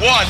one.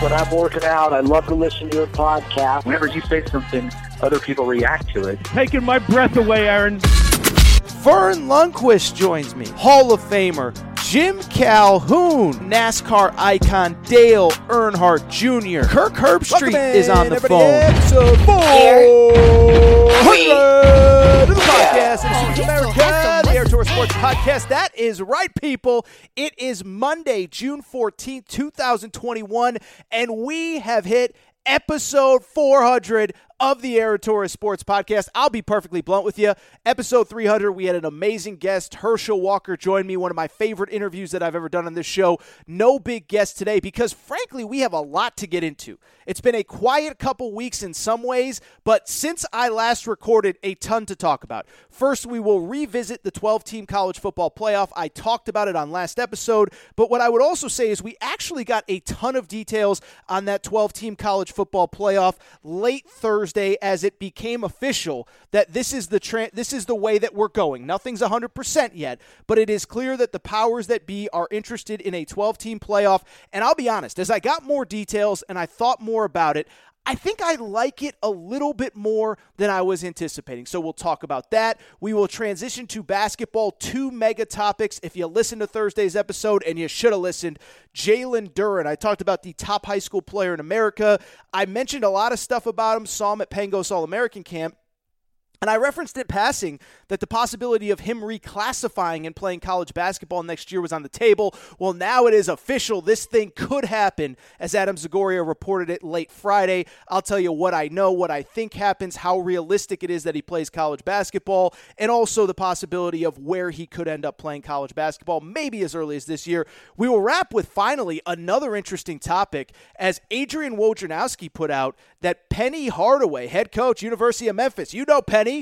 When I'm working out, I love to listen to your podcast. Whenever you say something, other people react to it. Taking my breath away, Aaron. Verne Lundquist joins me, Hall of Famer. Jim Calhoun, NASCAR icon Dale Earnhardt Jr. Kirk Herbstreit is on the phone. Episode 400 of the podcast in America, the Aaron Torres Sports Podcast. That is right, people. It is Monday, June 14th, 2021, and we have hit episode 400 of the Torres Sports Podcast. I'll be perfectly blunt with you. Episode 300, we had an amazing guest. Herschel Walker joined me, one of my favorite interviews that I've ever done on this show. No big guest today because, frankly, we have a lot to get into. It's been a quiet couple weeks in some ways, but since I last recorded, a ton to talk about. First, we will revisit the 12 team college football playoff. I talked about it on last episode, but what I would also say is we actually got a ton of details on that 12 team college football playoff late Thursday Thursday as it became official that this is the tra- this is the way that we're going. Nothing's 100% yet, but it is clear that the powers that be are interested in a 12-team playoff. And I'll be honest, as I got more details and I thought more about it, I think I like it a little bit more than I was anticipating. So we'll talk about that. We will transition to basketball, two mega topics. If you listened to Thursday's episode, and you should have listened, Jalen Duren. I talked about the top high school player in America. I mentioned a lot of stuff about him, saw him at Pangos All American Camp. And I referenced it passing that the possibility of him reclassifying and playing college basketball next year was on the table. Well, now it is official. This thing could happen, as Adam Zagoria reported it late Friday. I'll tell you what I know, what I think happens, how realistic it is that he plays college basketball, and also the possibility of where he could end up playing college basketball, maybe as early as this year. We will wrap with finally another interesting topic as Adrian Wojnarowski put out that Penny Hardaway, head coach, University of Memphis, you know Penny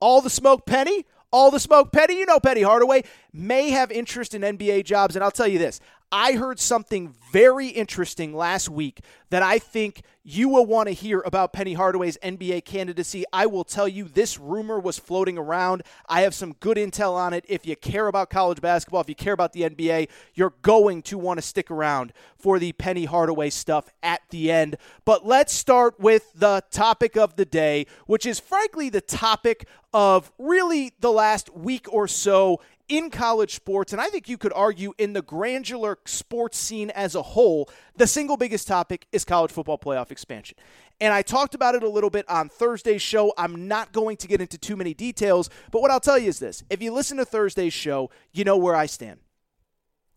all the smoke Penny, all the smoke Penny, you know Penny Hardaway, may have interest in NBA jobs. And I'll tell you this I heard something very interesting last week that I think you will want to hear about Penny Hardaway's NBA candidacy. I will tell you this rumor was floating around. I have some good intel on it. If you care about college basketball, if you care about the NBA, you're going to want to stick around for the Penny Hardaway stuff at the end. But let's start with the topic of the day, which is frankly the topic of really the last week or so in college sports, and I think you could argue in the granular sports scene as a whole, the single biggest topic is college football playoff expansion. And I talked about it a little bit on Thursday's show. I'm not going to get into too many details, but what I'll tell you is this if you listen to Thursday's show, you know where I stand.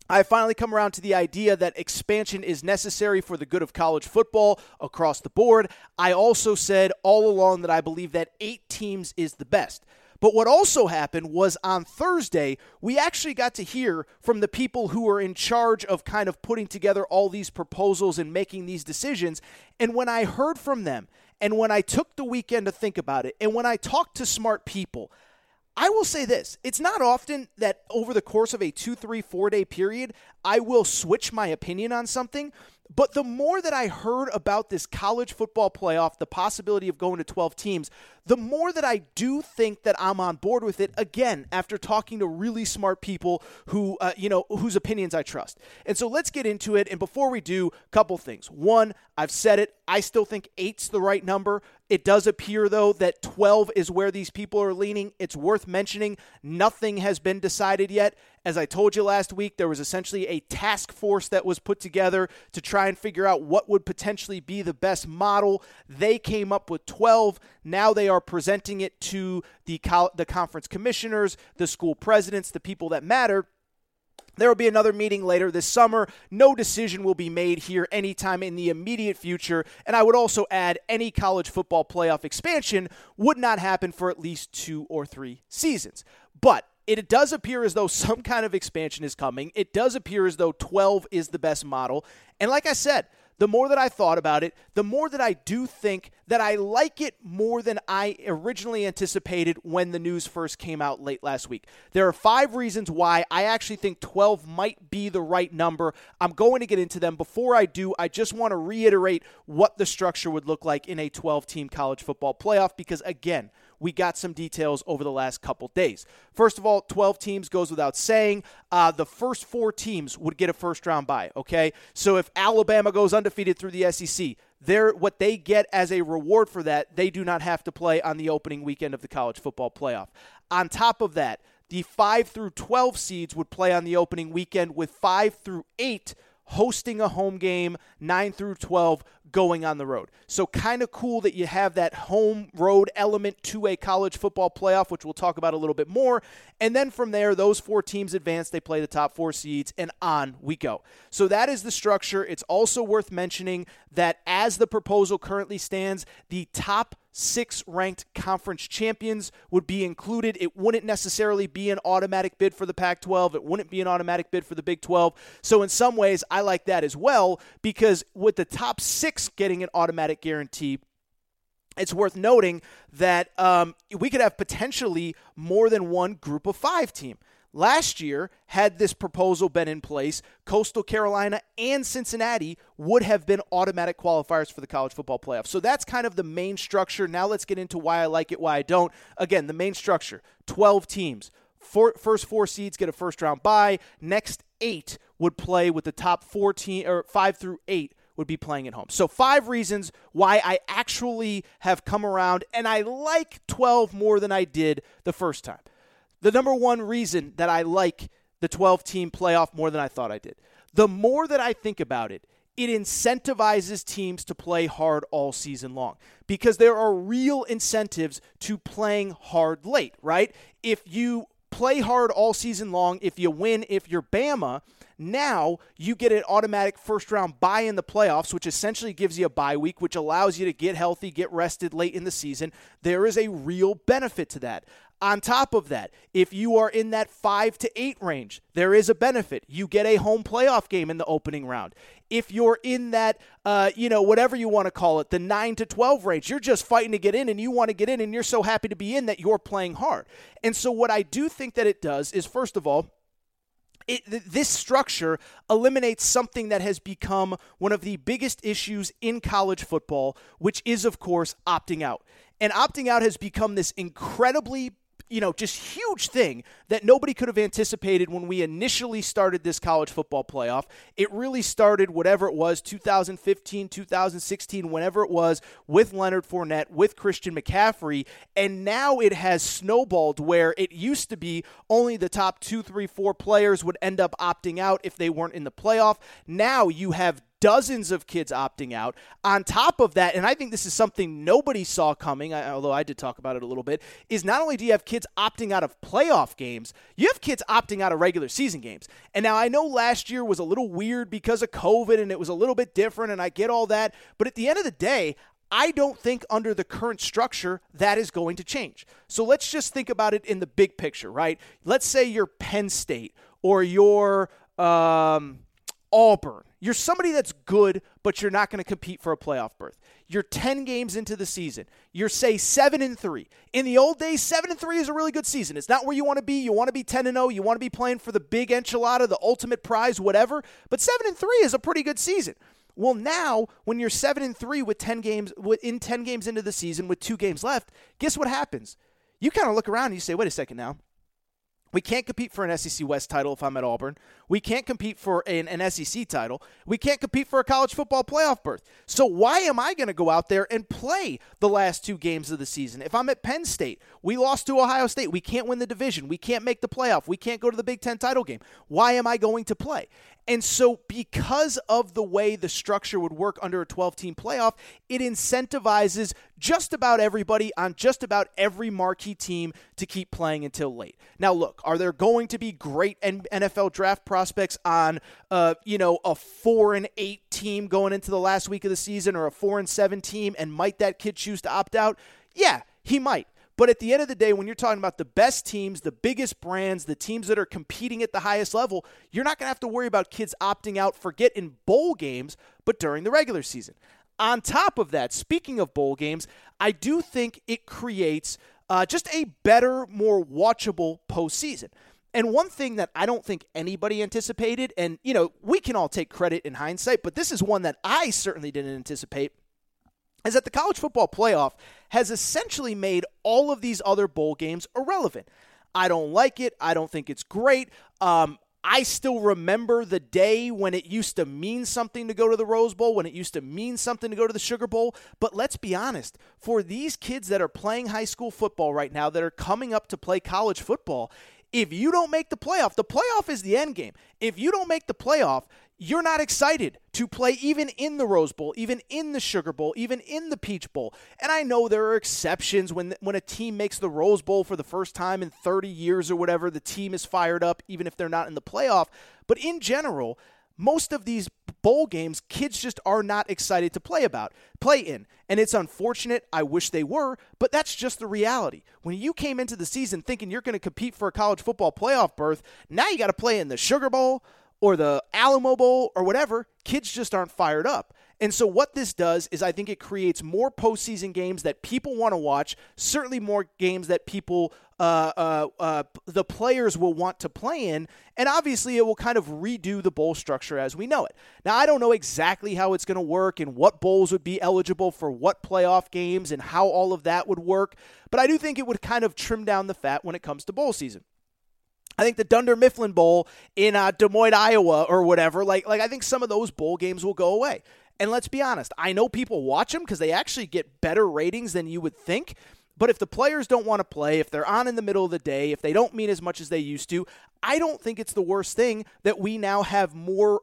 I finally come around to the idea that expansion is necessary for the good of college football across the board. I also said all along that I believe that eight teams is the best. But what also happened was on Thursday, we actually got to hear from the people who are in charge of kind of putting together all these proposals and making these decisions. And when I heard from them, and when I took the weekend to think about it, and when I talked to smart people, I will say this it's not often that over the course of a two, three, four day period, I will switch my opinion on something. But the more that I heard about this college football playoff, the possibility of going to 12 teams, the more that I do think that I'm on board with it again after talking to really smart people who uh, you know whose opinions I trust. And so let's get into it and before we do, couple things. One, I've said it, I still think 8's the right number. It does appear though that 12 is where these people are leaning. It's worth mentioning nothing has been decided yet. As I told you last week, there was essentially a task force that was put together to try and figure out what would potentially be the best model. They came up with 12. Now they are presenting it to the, the conference commissioners, the school presidents, the people that matter. There will be another meeting later this summer. No decision will be made here anytime in the immediate future. And I would also add any college football playoff expansion would not happen for at least two or three seasons. But it does appear as though some kind of expansion is coming. It does appear as though 12 is the best model. And like I said, the more that I thought about it, the more that I do think that I like it more than I originally anticipated when the news first came out late last week. There are five reasons why I actually think 12 might be the right number. I'm going to get into them. Before I do, I just want to reiterate what the structure would look like in a 12 team college football playoff because, again, we got some details over the last couple days. First of all, 12 teams goes without saying. Uh, the first four teams would get a first round bye, okay? So if Alabama goes undefeated through the SEC, they're, what they get as a reward for that, they do not have to play on the opening weekend of the college football playoff. On top of that, the 5 through 12 seeds would play on the opening weekend with 5 through 8 hosting a home game, 9 through 12 going on the road. So, kind of cool that you have that home road element to a college football playoff, which we'll talk about a little bit more. And then from there, those four teams advance. They play the top four seeds, and on we go. So, that is the structure. It's also worth mentioning that as the proposal currently stands, the top six ranked conference champions would be included. It wouldn't necessarily be an automatic bid for the Pac 12, it wouldn't be an automatic bid for the Big 12. So, in some ways, I like that as well because with the top six getting an automatic guarantee, it's worth noting that um, we could have potentially more than one group of five team. Last year, had this proposal been in place, Coastal Carolina and Cincinnati would have been automatic qualifiers for the college football playoff. So that's kind of the main structure. Now let's get into why I like it, why I don't. Again, the main structure 12 teams. Four, first four seeds get a first round bye. Next eight would play with the top 14 or five through eight would be playing at home. So, five reasons why I actually have come around and I like 12 more than I did the first time the number one reason that I like the 12 team playoff more than I thought I did. The more that I think about it, it incentivizes teams to play hard all season long because there are real incentives to playing hard late, right? If you play hard all season long, if you win, if you're Bama, now you get an automatic first round bye in the playoffs, which essentially gives you a bye week, which allows you to get healthy, get rested late in the season. There is a real benefit to that. On top of that, if you are in that five to eight range, there is a benefit. You get a home playoff game in the opening round. If you're in that, uh, you know, whatever you want to call it, the nine to 12 range, you're just fighting to get in and you want to get in and you're so happy to be in that you're playing hard. And so, what I do think that it does is, first of all, it, this structure eliminates something that has become one of the biggest issues in college football, which is, of course, opting out. And opting out has become this incredibly you know, just huge thing that nobody could have anticipated when we initially started this college football playoff. It really started, whatever it was, 2015, 2016, whenever it was, with Leonard Fournette, with Christian McCaffrey. And now it has snowballed where it used to be only the top two, three, four players would end up opting out if they weren't in the playoff. Now you have dozens of kids opting out. On top of that, and I think this is something nobody saw coming, although I did talk about it a little bit, is not only do you have kids opting out of playoff games, you have kids opting out of regular season games. And now I know last year was a little weird because of COVID and it was a little bit different, and I get all that. But at the end of the day, I don't think under the current structure that is going to change. So let's just think about it in the big picture, right? Let's say you're Penn State or you're um, Auburn you're somebody that's good, but you're not going to compete for a playoff berth. You're 10 games into the season. You're say 7 and 3. In the old days, 7 and 3 is a really good season. It's not where you want to be. You want to be 10 and 0. You want to be playing for the big enchilada, the ultimate prize, whatever. But 7 and 3 is a pretty good season. Well, now when you're 7 and 3 with 10 games in 10 games into the season with 2 games left, guess what happens? You kind of look around and you say, "Wait a second now. We can't compete for an SEC West title if I'm at Auburn. We can't compete for an, an, SEC title. We can't compete for a college football playoff berth. So why am I going to go out there and play the last two games of the season? If I'm at Penn State, we lost to Ohio State. We can't win the division. We can't make the playoff. We can't go to the Big Ten title game. Why am I going to play? And so, because of the way the structure would work under a 12 team playoff, it incentivizes just about everybody on just about every marquee team to keep playing until late. Now, look, are there going to be great NFL draft prospects on, uh, you know, a four and eight team going into the last week of the season or a four and seven team? And might that kid choose to opt out? Yeah, he might. But at the end of the day, when you're talking about the best teams, the biggest brands, the teams that are competing at the highest level, you're not going to have to worry about kids opting out, forget in bowl games, but during the regular season. On top of that, speaking of bowl games, I do think it creates uh, just a better, more watchable postseason. And one thing that I don't think anybody anticipated, and you know, we can all take credit in hindsight, but this is one that I certainly didn't anticipate is that the college football playoff has essentially made all of these other bowl games irrelevant. I don't like it. I don't think it's great. Um, I still remember the day when it used to mean something to go to the Rose Bowl, when it used to mean something to go to the Sugar Bowl. But let's be honest, for these kids that are playing high school football right now, that are coming up to play college football, if you don't make the playoff, the playoff is the end game. If you don't make the playoff, you're not excited to play even in the Rose Bowl, even in the Sugar Bowl, even in the Peach Bowl. And I know there are exceptions when when a team makes the Rose Bowl for the first time in 30 years or whatever, the team is fired up even if they're not in the playoff, but in general, most of these bowl games kids just are not excited to play about play in. And it's unfortunate. I wish they were but that's just the reality. When you came into the season thinking you're going to compete for a college football playoff berth now you got to play in the sugar bowl or the Alamo Bowl or whatever, kids just aren't fired up. And so, what this does is I think it creates more postseason games that people want to watch, certainly more games that people, uh, uh, uh, the players will want to play in. And obviously, it will kind of redo the bowl structure as we know it. Now, I don't know exactly how it's going to work and what bowls would be eligible for what playoff games and how all of that would work, but I do think it would kind of trim down the fat when it comes to bowl season. I think the Dunder Mifflin Bowl in uh, Des Moines, Iowa, or whatever. Like, like I think some of those bowl games will go away. And let's be honest, I know people watch them because they actually get better ratings than you would think. But if the players don't want to play, if they're on in the middle of the day, if they don't mean as much as they used to, I don't think it's the worst thing that we now have more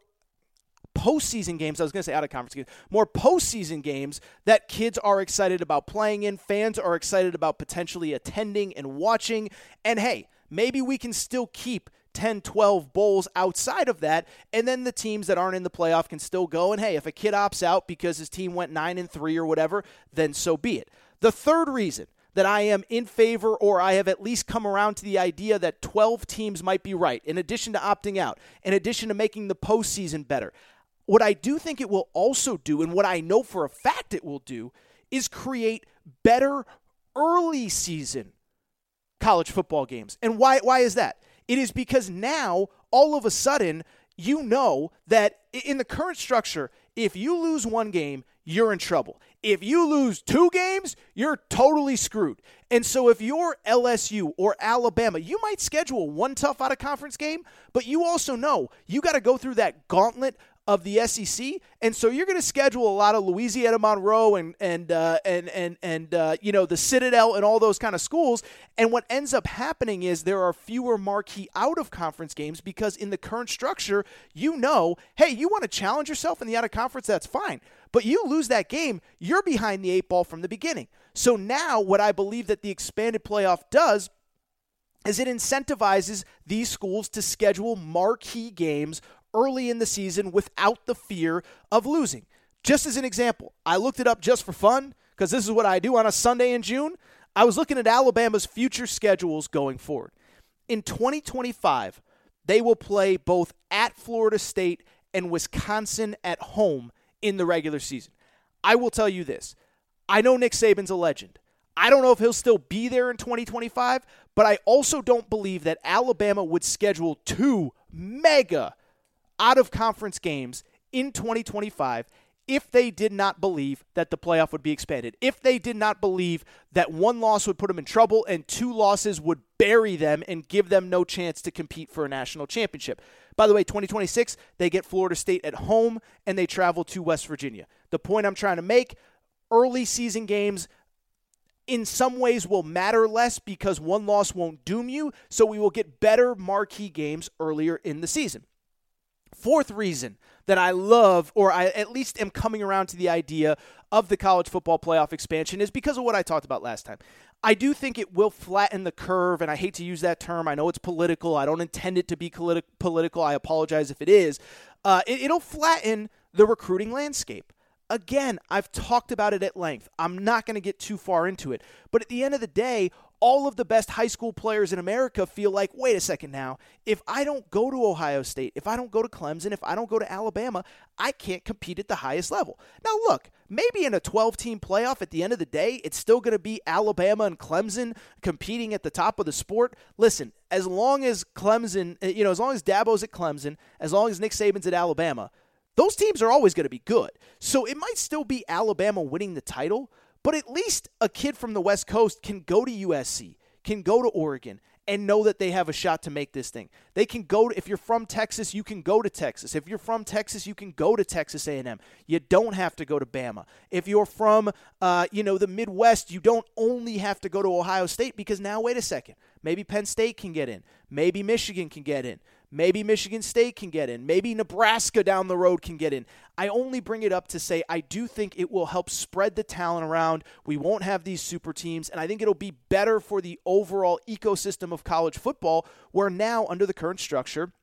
postseason games. I was going to say out of conference games, more postseason games that kids are excited about playing in, fans are excited about potentially attending and watching. And hey, maybe we can still keep 10, 12 bowls outside of that, and then the teams that aren't in the playoff can still go. And hey, if a kid opts out because his team went 9 and 3 or whatever, then so be it. The third reason that I am in favor, or I have at least come around to the idea that 12 teams might be right, in addition to opting out, in addition to making the postseason better. What I do think it will also do, and what I know for a fact it will do, is create better early season college football games. And why why is that? It is because now all of a sudden you know that in the current structure, if you lose one game, you're in trouble. If you lose two games, you're totally screwed. And so if you're LSU or Alabama, you might schedule one tough out of conference game, but you also know you got to go through that gauntlet of the SEC, and so you're going to schedule a lot of Louisiana Monroe and and uh, and and and uh, you know the Citadel and all those kind of schools. And what ends up happening is there are fewer marquee out of conference games because in the current structure, you know, hey, you want to challenge yourself in the out of conference, that's fine. But you lose that game, you're behind the eight ball from the beginning. So now, what I believe that the expanded playoff does is it incentivizes these schools to schedule marquee games early in the season without the fear of losing. Just as an example, I looked it up just for fun because this is what I do on a Sunday in June. I was looking at Alabama's future schedules going forward. In 2025, they will play both at Florida State and Wisconsin at home in the regular season. I will tell you this I know Nick Saban's a legend. I don't know if he'll still be there in 2025, but I also don't believe that Alabama would schedule two mega out of conference games in 2025 if they did not believe that the playoff would be expanded, if they did not believe that one loss would put them in trouble and two losses would bury them and give them no chance to compete for a national championship. By the way, 2026, they get Florida State at home and they travel to West Virginia. The point I'm trying to make early season games in some ways will matter less because one loss won't doom you, so we will get better marquee games earlier in the season. Fourth reason that I love, or I at least am coming around to the idea of the college football playoff expansion, is because of what I talked about last time. I do think it will flatten the curve, and I hate to use that term. I know it's political. I don't intend it to be political. I apologize if it is. Uh, it, it'll flatten the recruiting landscape. Again, I've talked about it at length. I'm not going to get too far into it. But at the end of the day, all of the best high school players in America feel like, wait a second now, if I don't go to Ohio State, if I don't go to Clemson, if I don't go to Alabama, I can't compete at the highest level. Now, look, maybe in a 12 team playoff at the end of the day, it's still going to be Alabama and Clemson competing at the top of the sport. Listen, as long as Clemson, uh, you know, as long as Dabo's at Clemson, as long as Nick Saban's at Alabama, those teams are always going to be good. So it might still be Alabama winning the title, but at least a kid from the West Coast can go to USC, can go to Oregon, and know that they have a shot to make this thing. They can go to, if you're from Texas, you can go to Texas. If you're from Texas, you can go to Texas A&M. You don't have to go to Bama. If you're from, uh, you know, the Midwest, you don't only have to go to Ohio State because now, wait a second, maybe Penn State can get in, maybe Michigan can get in. Maybe Michigan State can get in. Maybe Nebraska down the road can get in. I only bring it up to say I do think it will help spread the talent around. We won't have these super teams, and I think it'll be better for the overall ecosystem of college football, where now, under the current structure,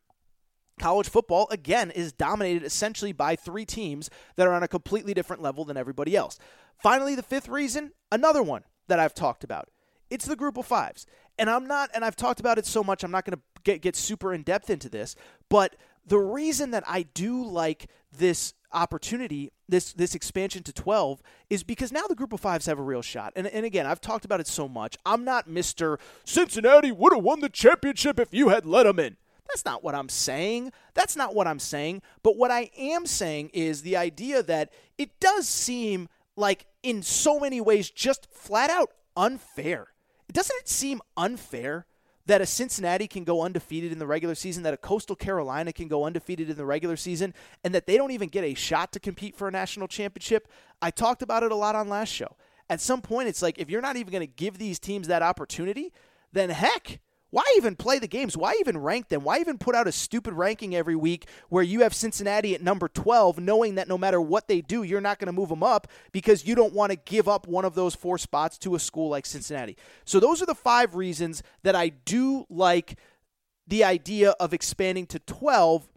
college football, again, is dominated essentially by three teams that are on a completely different level than everybody else. Finally, the fifth reason, another one that I've talked about. It's the group of fives. And I'm not, and I've talked about it so much, I'm not going to get get super in depth into this, but the reason that I do like this opportunity, this this expansion to 12, is because now the group of fives have a real shot. And, and again, I've talked about it so much. I'm not Mr. Cincinnati would have won the championship if you had let them in. That's not what I'm saying. That's not what I'm saying. But what I am saying is the idea that it does seem like, in so many ways, just flat out unfair. Doesn't it seem unfair that a Cincinnati can go undefeated in the regular season, that a Coastal Carolina can go undefeated in the regular season, and that they don't even get a shot to compete for a national championship. I talked about it a lot on last show. At some point, it's like if you're not even going to give these teams that opportunity, then heck, why even play the games? Why even rank them? Why even put out a stupid ranking every week where you have Cincinnati at number 12, knowing that no matter what they do, you're not going to move them up because you don't want to give up one of those four spots to a school like Cincinnati? So, those are the five reasons that I do like the idea of expanding to 12,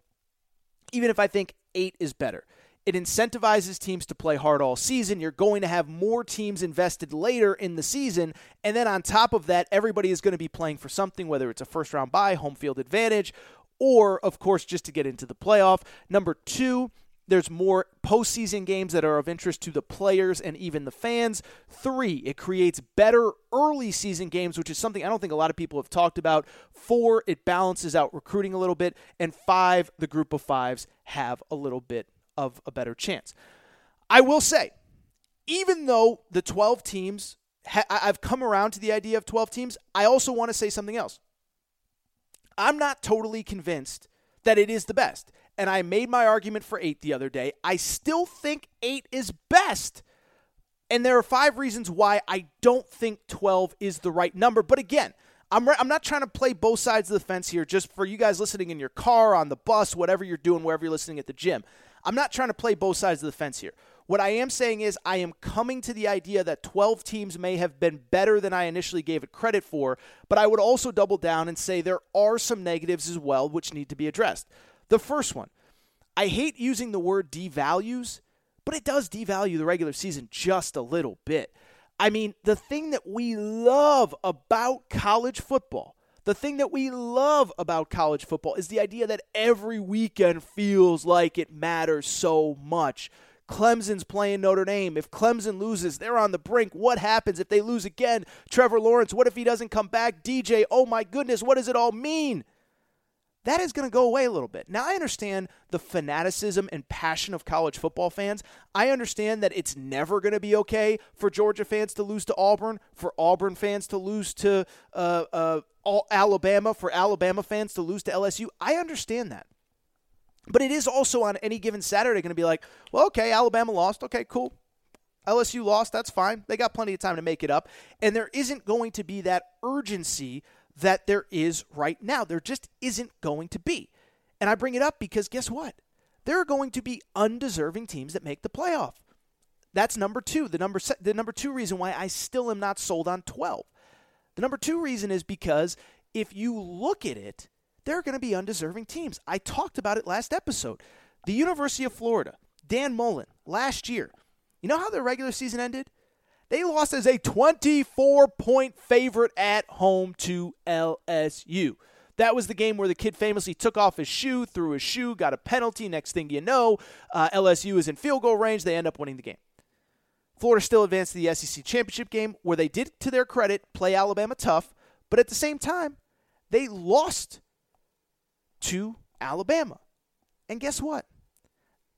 even if I think eight is better. It incentivizes teams to play hard all season. You're going to have more teams invested later in the season. And then on top of that, everybody is going to be playing for something, whether it's a first round bye, home field advantage, or, of course, just to get into the playoff. Number two, there's more postseason games that are of interest to the players and even the fans. Three, it creates better early season games, which is something I don't think a lot of people have talked about. Four, it balances out recruiting a little bit. And five, the group of fives have a little bit of a better chance. I will say, even though the 12 teams, ha- I've come around to the idea of 12 teams, I also want to say something else. I'm not totally convinced that it is the best. And I made my argument for eight the other day. I still think eight is best. And there are five reasons why I don't think 12 is the right number. But again, I'm, re- I'm not trying to play both sides of the fence here just for you guys listening in your car, on the bus, whatever you're doing, wherever you're listening at the gym. I'm not trying to play both sides of the fence here. What I am saying is, I am coming to the idea that 12 teams may have been better than I initially gave it credit for, but I would also double down and say there are some negatives as well which need to be addressed. The first one, I hate using the word devalues, but it does devalue the regular season just a little bit. I mean, the thing that we love about college football the thing that we love about college football is the idea that every weekend feels like it matters so much. Clemson's playing Notre Dame. If Clemson loses, they're on the brink. What happens if they lose again? Trevor Lawrence, what if he doesn't come back? DJ, oh my goodness, what does it all mean? That is going to go away a little bit. Now, I understand the fanaticism and passion of college football fans. I understand that it's never going to be okay for Georgia fans to lose to Auburn, for Auburn fans to lose to uh, uh, Alabama, for Alabama fans to lose to LSU. I understand that. But it is also on any given Saturday going to be like, well, okay, Alabama lost. Okay, cool. LSU lost. That's fine. They got plenty of time to make it up. And there isn't going to be that urgency that there is right now. There just isn't going to be. And I bring it up because guess what? There are going to be undeserving teams that make the playoff. That's number two. The number the number two reason why I still am not sold on 12. The number two reason is because if you look at it, there are going to be undeserving teams. I talked about it last episode. The University of Florida, Dan Mullen, last year. You know how their regular season ended? They lost as a 24 point favorite at home to LSU. That was the game where the kid famously took off his shoe, threw his shoe, got a penalty. Next thing you know, uh, LSU is in field goal range. They end up winning the game. Florida still advanced to the SEC championship game, where they did, to their credit, play Alabama tough, but at the same time, they lost to Alabama. And guess what?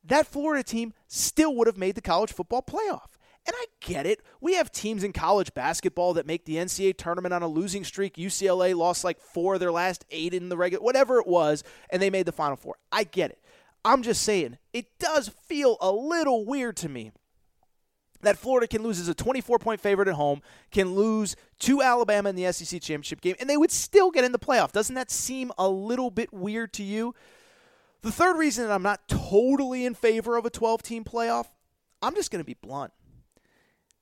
that Florida team still would have made the college football playoff. And I get it. We have teams in college basketball that make the NCAA tournament on a losing streak. UCLA lost like four of their last eight in the regular, whatever it was, and they made the Final Four. I get it. I'm just saying, it does feel a little weird to me that Florida can lose as a 24 point favorite at home, can lose to Alabama in the SEC championship game, and they would still get in the playoff. Doesn't that seem a little bit weird to you? The third reason that I'm not totally in favor of a 12 team playoff, I'm just going to be blunt.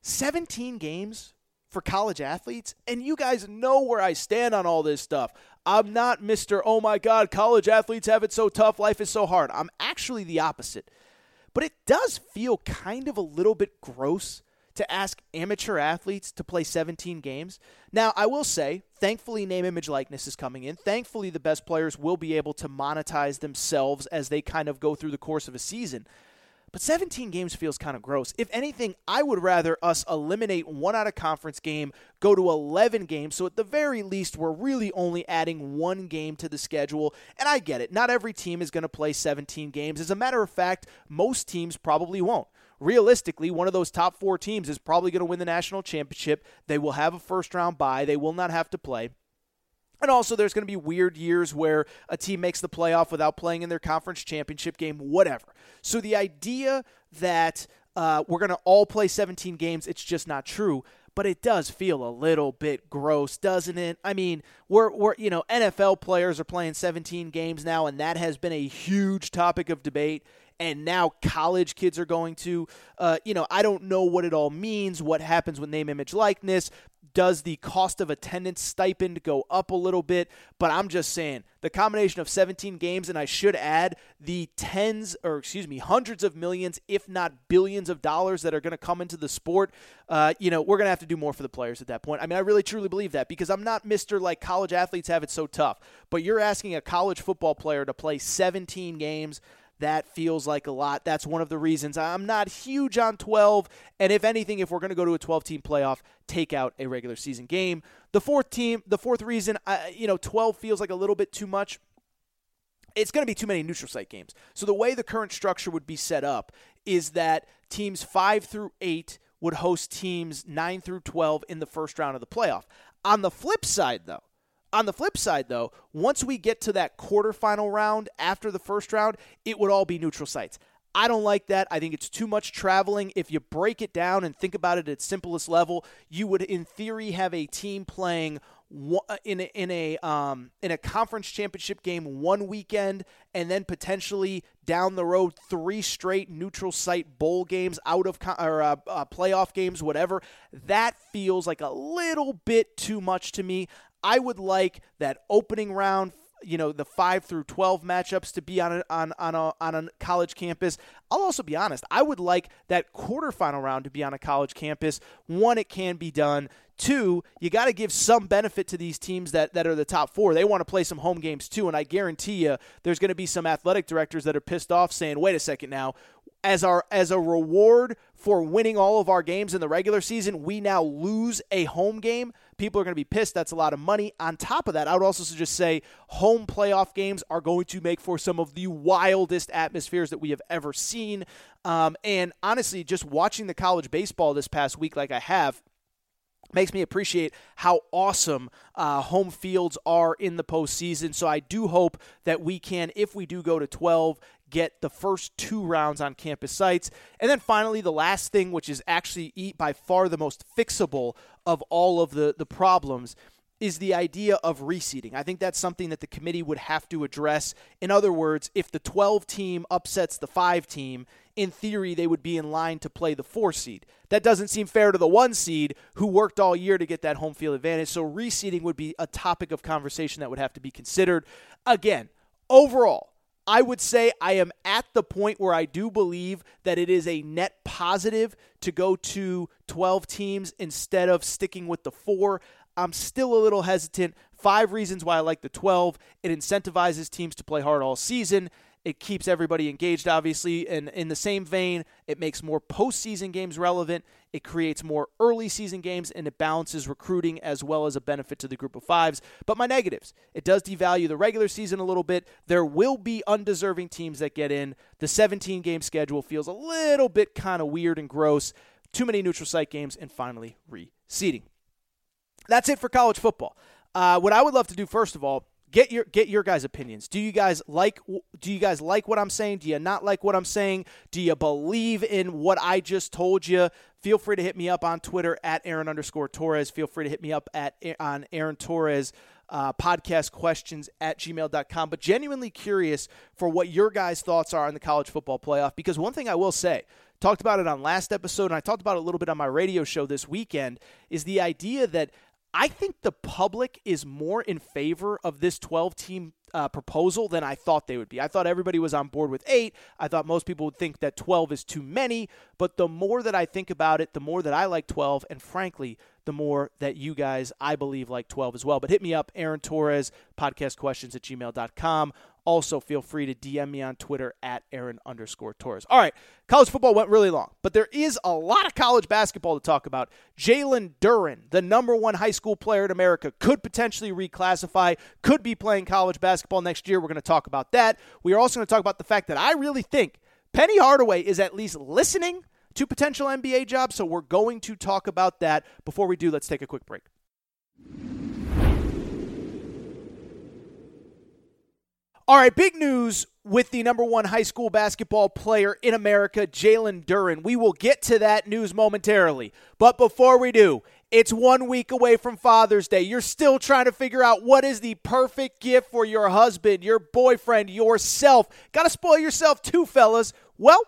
17 games for college athletes, and you guys know where I stand on all this stuff. I'm not Mr. Oh my God, college athletes have it so tough, life is so hard. I'm actually the opposite. But it does feel kind of a little bit gross to ask amateur athletes to play 17 games. Now, I will say, thankfully, name, image, likeness is coming in. Thankfully, the best players will be able to monetize themselves as they kind of go through the course of a season. But 17 games feels kind of gross. If anything, I would rather us eliminate one out of conference game, go to 11 games. So at the very least, we're really only adding one game to the schedule. And I get it. Not every team is going to play 17 games. As a matter of fact, most teams probably won't. Realistically, one of those top four teams is probably going to win the national championship. They will have a first round bye. They will not have to play. And also, there's going to be weird years where a team makes the playoff without playing in their conference championship game, whatever. So the idea that uh, we're going to all play 17 games, it's just not true. But it does feel a little bit gross, doesn't it? I mean, we're, we're you know NFL players are playing 17 games now, and that has been a huge topic of debate and now college kids are going to uh, you know i don't know what it all means what happens with name image likeness does the cost of attendance stipend go up a little bit? But I'm just saying the combination of 17 games, and I should add the tens, or excuse me, hundreds of millions, if not billions of dollars that are going to come into the sport. Uh, you know, we're going to have to do more for the players at that point. I mean, I really truly believe that because I'm not Mr. like college athletes have it so tough, but you're asking a college football player to play 17 games. That feels like a lot. That's one of the reasons I'm not huge on 12. And if anything, if we're going to go to a 12 team playoff, take out a regular season game. The fourth team, the fourth reason, I, you know, 12 feels like a little bit too much. It's going to be too many neutral site games. So the way the current structure would be set up is that teams 5 through 8 would host teams 9 through 12 in the first round of the playoff. On the flip side, though, on the flip side, though, once we get to that quarterfinal round after the first round, it would all be neutral sites. I don't like that. I think it's too much traveling. If you break it down and think about it at simplest level, you would, in theory, have a team playing in a, in a um, in a conference championship game one weekend, and then potentially down the road three straight neutral site bowl games out of or uh, uh, playoff games, whatever. That feels like a little bit too much to me. I would like that opening round you know the 5 through 12 matchups to be on a, on on a, on a college campus. I'll also be honest, I would like that quarterfinal round to be on a college campus. One it can be done. Two, you got to give some benefit to these teams that, that are the top four. They want to play some home games too, and I guarantee you there's going to be some athletic directors that are pissed off saying, wait a second now, as our as a reward for winning all of our games in the regular season, we now lose a home game. People are going to be pissed. That's a lot of money. On top of that, I would also just say home playoff games are going to make for some of the wildest atmospheres that we have ever seen. Um, and honestly, just watching the college baseball this past week, like I have, makes me appreciate how awesome uh, home fields are in the postseason. So I do hope that we can, if we do go to 12, get the first two rounds on campus sites. And then finally, the last thing, which is actually by far the most fixable of all of the, the problems, is the idea of reseeding. I think that's something that the committee would have to address. In other words, if the 12 team upsets the 5 team, in theory, they would be in line to play the 4 seed. That doesn't seem fair to the 1 seed who worked all year to get that home field advantage. So, reseeding would be a topic of conversation that would have to be considered. Again, overall, I would say I am at the point where I do believe that it is a net positive to go to 12 teams instead of sticking with the four. I'm still a little hesitant. Five reasons why I like the 12. It incentivizes teams to play hard all season. It keeps everybody engaged, obviously. And in the same vein, it makes more postseason games relevant. It creates more early season games and it balances recruiting as well as a benefit to the group of fives. But my negatives it does devalue the regular season a little bit. There will be undeserving teams that get in. The 17 game schedule feels a little bit kind of weird and gross. Too many neutral site games, and finally, reseeding. That's it for college football. Uh, what I would love to do, first of all, get your get your guys' opinions. Do you guys like do you guys like what I'm saying? Do you not like what I'm saying? Do you believe in what I just told you? Feel free to hit me up on Twitter at Aaron underscore Torres. Feel free to hit me up at on Aaron Torres. Uh, podcast questions at gmail.com but genuinely curious for what your guys thoughts are on the college football playoff because one thing i will say talked about it on last episode and i talked about it a little bit on my radio show this weekend is the idea that I think the public is more in favor of this 12 team uh, proposal than I thought they would be. I thought everybody was on board with eight. I thought most people would think that 12 is too many. But the more that I think about it, the more that I like 12. And frankly, the more that you guys, I believe, like 12 as well. But hit me up, Aaron Torres, podcast questions at gmail.com. Also, feel free to DM me on Twitter at Aaron underscore Torres. All right, college football went really long, but there is a lot of college basketball to talk about. Jalen Duren, the number one high school player in America, could potentially reclassify, could be playing college basketball next year. We're going to talk about that. We are also going to talk about the fact that I really think Penny Hardaway is at least listening to potential NBA jobs, so we're going to talk about that. Before we do, let's take a quick break. All right, big news with the number one high school basketball player in America, Jalen Duren. We will get to that news momentarily. But before we do, it's one week away from Father's Day. You're still trying to figure out what is the perfect gift for your husband, your boyfriend, yourself. Got to spoil yourself too, fellas. Well,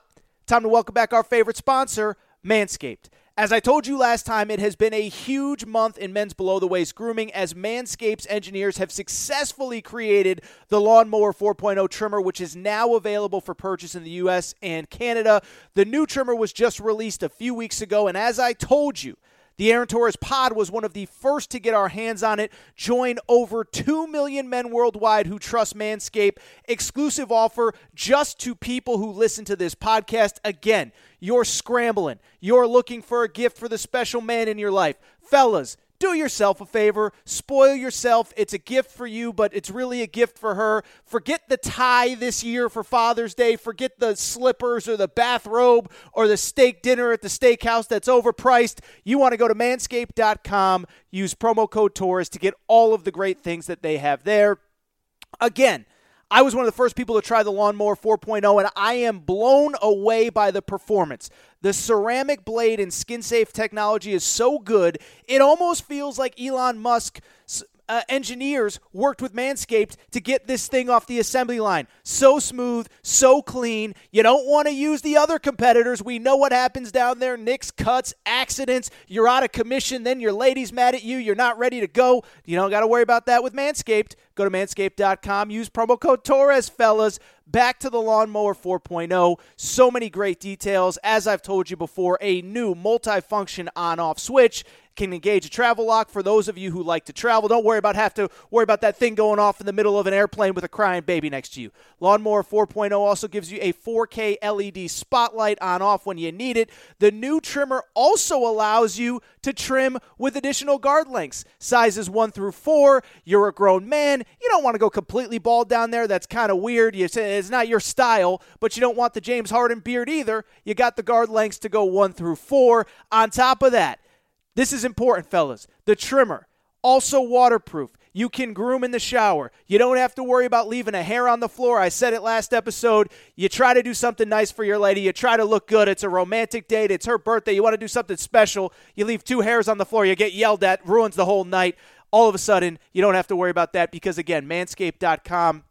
time to welcome back our favorite sponsor, Manscaped. As I told you last time, it has been a huge month in men's below the waist grooming as Manscaped's engineers have successfully created the Lawnmower 4.0 trimmer, which is now available for purchase in the US and Canada. The new trimmer was just released a few weeks ago, and as I told you, the Aaron Torres pod was one of the first to get our hands on it. Join over 2 million men worldwide who trust Manscaped. Exclusive offer just to people who listen to this podcast. Again, you're scrambling. You're looking for a gift for the special man in your life. Fellas, do yourself a favor, spoil yourself. It's a gift for you, but it's really a gift for her. Forget the tie this year for Father's Day. Forget the slippers or the bathrobe or the steak dinner at the steakhouse that's overpriced. You want to go to manscaped.com, use promo code Torres to get all of the great things that they have there. Again, I was one of the first people to try the Lawnmower 4.0, and I am blown away by the performance. The ceramic blade and skin safe technology is so good, it almost feels like Elon Musk uh, engineers worked with Manscaped to get this thing off the assembly line. So smooth, so clean. You don't want to use the other competitors. We know what happens down there nicks, cuts, accidents. You're out of commission. Then your lady's mad at you. You're not ready to go. You don't got to worry about that with Manscaped. Go to manscaped.com. Use promo code Torres, fellas. Back to the Lawnmower 4.0. So many great details. As I've told you before, a new multifunction on off switch can engage a travel lock for those of you who like to travel. Don't worry about have to worry about that thing going off in the middle of an airplane with a crying baby next to you. Lawnmower 4.0 also gives you a 4K LED spotlight on off when you need it. The new trimmer also allows you to trim with additional guard lengths, sizes 1 through 4. You're a grown man, you don't want to go completely bald down there. That's kind of weird. You say it's not your style, but you don't want the James Harden beard either. You got the guard lengths to go 1 through 4. On top of that, this is important, fellas. The trimmer, also waterproof. You can groom in the shower. You don't have to worry about leaving a hair on the floor. I said it last episode. You try to do something nice for your lady. You try to look good. It's a romantic date. It's her birthday. You want to do something special. You leave two hairs on the floor. You get yelled at. Ruins the whole night. All of a sudden, you don't have to worry about that because, again, manscaped.com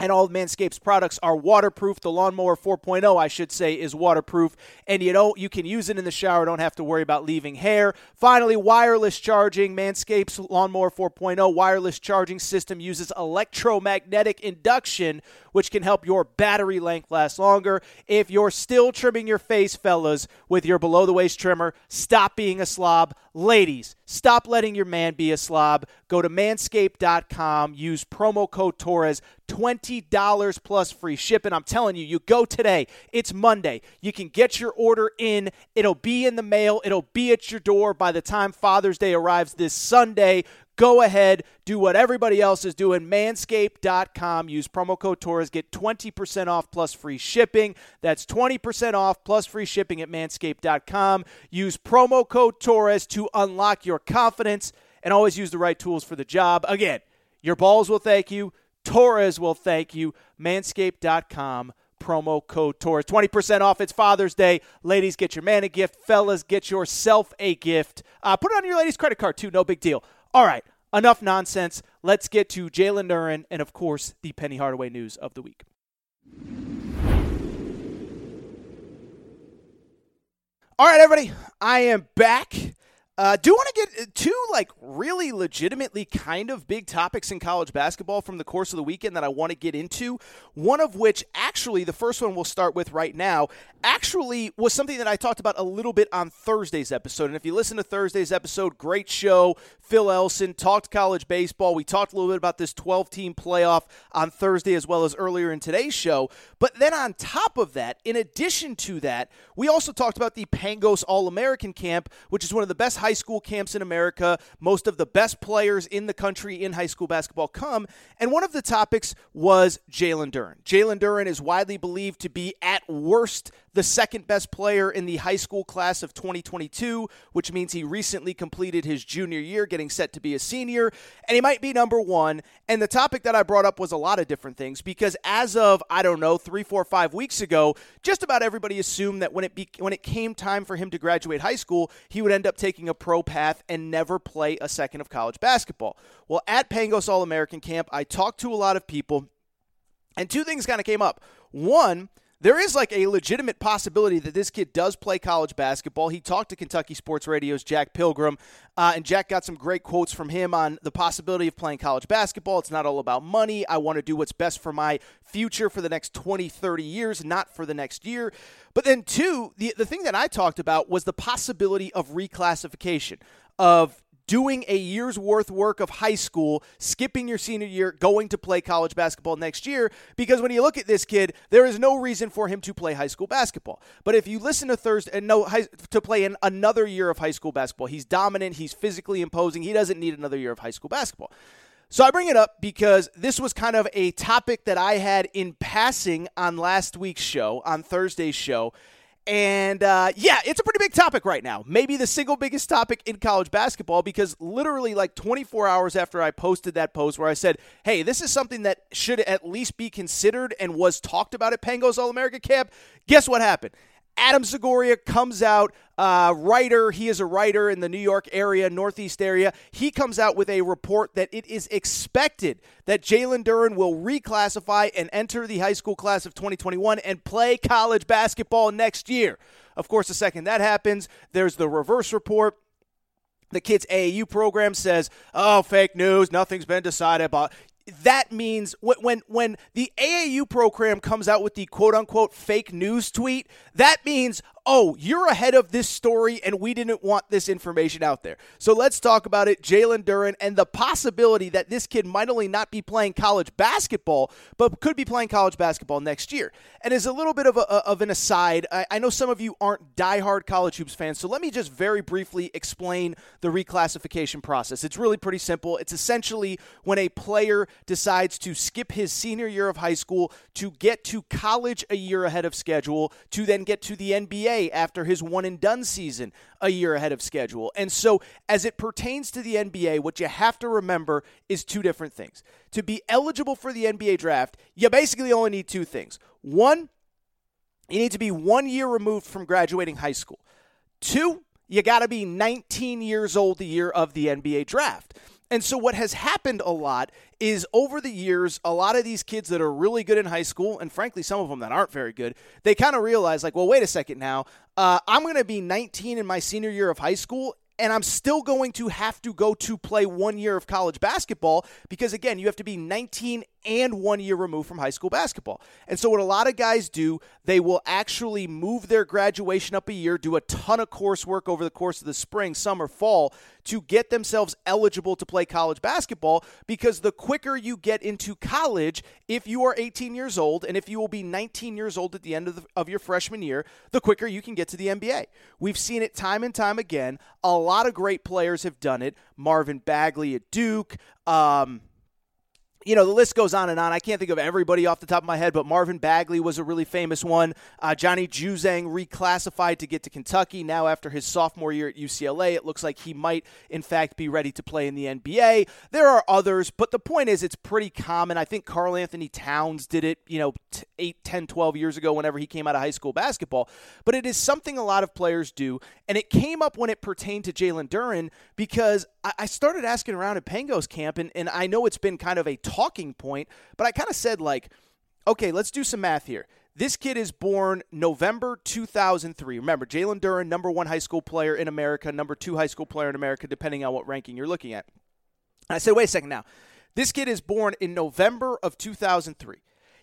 and all Manscaped's products are waterproof. The lawnmower 4.0, I should say, is waterproof, and you know you can use it in the shower. Don't have to worry about leaving hair. Finally, wireless charging. Manscaped's lawnmower 4.0 wireless charging system uses electromagnetic induction, which can help your battery length last longer. If you're still trimming your face, fellas, with your below the waist trimmer, stop being a slob. Ladies, stop letting your man be a slob. Go to manscaped.com. Use promo code Torres $20 plus free shipping. I'm telling you, you go today. It's Monday. You can get your order in. It'll be in the mail, it'll be at your door by the time Father's Day arrives this Sunday. Go ahead, do what everybody else is doing. Manscaped.com. Use promo code Torres. Get 20% off plus free shipping. That's 20% off plus free shipping at manscaped.com. Use promo code Torres to unlock your confidence and always use the right tools for the job. Again, your balls will thank you. Torres will thank you. Manscaped.com. Promo code Torres. 20% off. It's Father's Day. Ladies, get your man a gift. Fellas, get yourself a gift. Uh, put it on your lady's credit card, too. No big deal. All right, enough nonsense. Let's get to Jalen Duren and, of course, the Penny Hardaway news of the week. All right, everybody, I am back. Uh, do want to get two like really legitimately kind of big topics in college basketball from the course of the weekend that I want to get into. One of which, actually, the first one we'll start with right now, actually was something that I talked about a little bit on Thursday's episode. And if you listen to Thursday's episode, great show. Phil Elson talked college baseball. We talked a little bit about this 12 team playoff on Thursday as well as earlier in today's show. But then on top of that, in addition to that, we also talked about the Pangos All American Camp, which is one of the best high school camps in America. Most of the best players in the country in high school basketball come. And one of the topics was Jalen Duren. Jalen Duren is widely believed to be, at worst, the second best player in the high school class of 2022, which means he recently completed his junior year, getting set to be a senior, and he might be number one. And the topic that I brought up was a lot of different things because as of, I don't know, three, four, five weeks ago, just about everybody assumed that when it, be, when it came time for him to graduate high school, he would end up taking a pro path and never play a second of college basketball. Well, at Pangos All American Camp, I talked to a lot of people, and two things kind of came up. One, there is like a legitimate possibility that this kid does play college basketball. He talked to Kentucky Sports Radio's Jack Pilgrim, uh, and Jack got some great quotes from him on the possibility of playing college basketball. It's not all about money. I want to do what's best for my future for the next 20, 30 years, not for the next year. But then, two, the, the thing that I talked about was the possibility of reclassification, of doing a year's worth work of high school, skipping your senior year, going to play college basketball next year. Because when you look at this kid, there is no reason for him to play high school basketball. But if you listen to Thursday and no to play in another year of high school basketball, he's dominant, he's physically imposing, he doesn't need another year of high school basketball. So I bring it up because this was kind of a topic that I had in passing on last week's show, on Thursday's show. And uh, yeah, it's a pretty big topic right now. Maybe the single biggest topic in college basketball because literally, like 24 hours after I posted that post where I said, hey, this is something that should at least be considered and was talked about at Pangos All America Camp, guess what happened? Adam Zagoria comes out, uh, writer. He is a writer in the New York area, Northeast area. He comes out with a report that it is expected that Jalen Duren will reclassify and enter the high school class of 2021 and play college basketball next year. Of course, the second that happens, there's the reverse report the kid's AAU program says, "Oh, fake news. Nothing's been decided about." That means when when the AAU program comes out with the quote unquote fake news tweet, that means oh, you're ahead of this story and we didn't want this information out there. So let's talk about it. Jalen Duren and the possibility that this kid might only not be playing college basketball, but could be playing college basketball next year. And as a little bit of, a, of an aside, I, I know some of you aren't diehard college hoops fans, so let me just very briefly explain the reclassification process. It's really pretty simple. It's essentially when a player decides to skip his senior year of high school to get to college a year ahead of schedule, to then get to the NBA after his one and done season a year ahead of schedule. And so, as it pertains to the NBA, what you have to remember is two different things. To be eligible for the NBA draft, you basically only need two things. One, you need to be one year removed from graduating high school. Two, you got to be 19 years old the year of the NBA draft. And so, what has happened a lot is over the years, a lot of these kids that are really good in high school, and frankly, some of them that aren't very good, they kind of realize, like, well, wait a second now. Uh, I'm going to be 19 in my senior year of high school, and I'm still going to have to go to play one year of college basketball because, again, you have to be 19 and one year removed from high school basketball. And so, what a lot of guys do, they will actually move their graduation up a year, do a ton of coursework over the course of the spring, summer, fall to get themselves eligible to play college basketball because the quicker you get into college, if you are 18 years old and if you will be 19 years old at the end of, the, of your freshman year, the quicker you can get to the NBA. We've seen it time and time again. A lot of great players have done it. Marvin Bagley at Duke. Um, you know, the list goes on and on. I can't think of everybody off the top of my head, but Marvin Bagley was a really famous one. Uh, Johnny Juzang reclassified to get to Kentucky. Now, after his sophomore year at UCLA, it looks like he might, in fact, be ready to play in the NBA. There are others, but the point is, it's pretty common. I think Karl-Anthony Towns did it, you know, 8, 10, 12 years ago whenever he came out of high school basketball. But it is something a lot of players do, and it came up when it pertained to Jalen Duren because I started asking around at Pango's camp, and, and I know it's been kind of a talking point, but I kind of said, like, okay, let's do some math here. This kid is born November 2003. Remember, Jalen Duren, number one high school player in America, number two high school player in America, depending on what ranking you're looking at. And I said, wait a second now. This kid is born in November of 2003.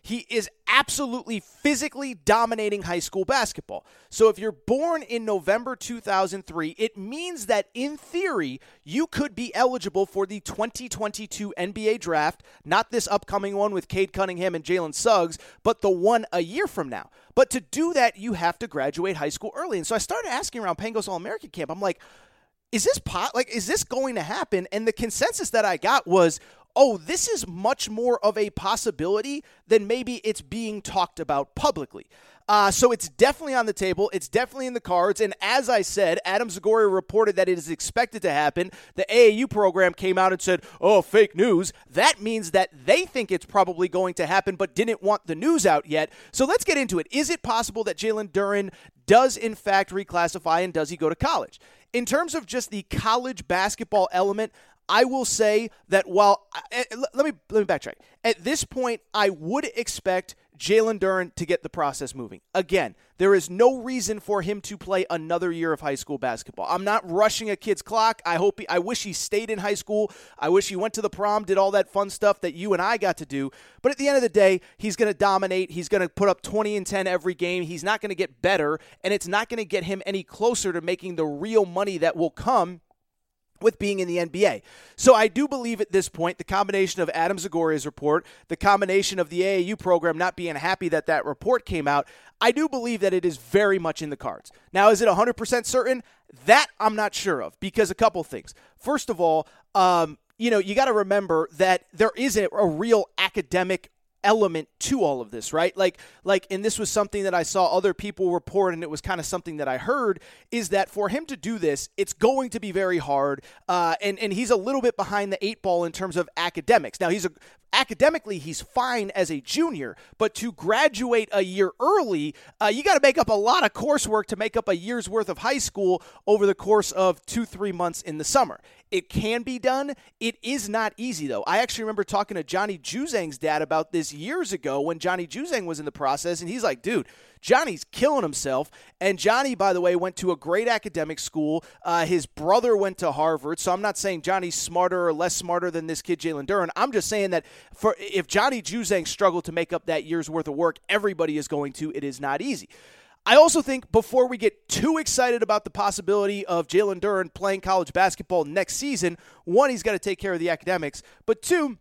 He is absolutely physically dominating high school basketball. So if you're born in November 2003, it means that in theory, you could be eligible for the 2022 NBA draft, not this upcoming one with Cade Cunningham and Jalen Suggs, but the one a year from now. But to do that, you have to graduate high school early. And so I started asking around Pango's All American camp, I'm like, is this pot like is this going to happen and the consensus that i got was oh, this is much more of a possibility than maybe it's being talked about publicly. Uh, so it's definitely on the table. It's definitely in the cards. And as I said, Adam Zagoria reported that it is expected to happen. The AAU program came out and said, oh, fake news. That means that they think it's probably going to happen, but didn't want the news out yet. So let's get into it. Is it possible that Jalen Duren does, in fact, reclassify and does he go to college? In terms of just the college basketball element, I will say that while eh, let me let me backtrack. At this point, I would expect Jalen Duren to get the process moving. Again, there is no reason for him to play another year of high school basketball. I'm not rushing a kid's clock. I hope he, I wish he stayed in high school. I wish he went to the prom, did all that fun stuff that you and I got to do. But at the end of the day, he's going to dominate. He's going to put up 20 and 10 every game. He's not going to get better, and it's not going to get him any closer to making the real money that will come with being in the NBA. So I do believe at this point the combination of Adam Zagoria's report, the combination of the AAU program not being happy that that report came out, I do believe that it is very much in the cards. Now, is it 100% certain? That I'm not sure of because a couple things. First of all, um, you know, you got to remember that there is a, a real academic element to all of this, right? Like like and this was something that I saw other people report and it was kind of something that I heard is that for him to do this, it's going to be very hard. Uh, and and he's a little bit behind the eight ball in terms of academics. Now he's a academically he's fine as a junior, but to graduate a year early, uh, you got to make up a lot of coursework to make up a year's worth of high school over the course of two three months in the summer. It can be done. It is not easy, though. I actually remember talking to Johnny Juzang's dad about this years ago when Johnny Juzang was in the process, and he's like, dude, Johnny's killing himself. And Johnny, by the way, went to a great academic school. Uh, his brother went to Harvard. So I'm not saying Johnny's smarter or less smarter than this kid, Jalen Duren. I'm just saying that for if Johnny Juzang struggled to make up that year's worth of work, everybody is going to. It is not easy. I also think before we get too excited about the possibility of Jalen Duren playing college basketball next season, one, he's got to take care of the academics, but two,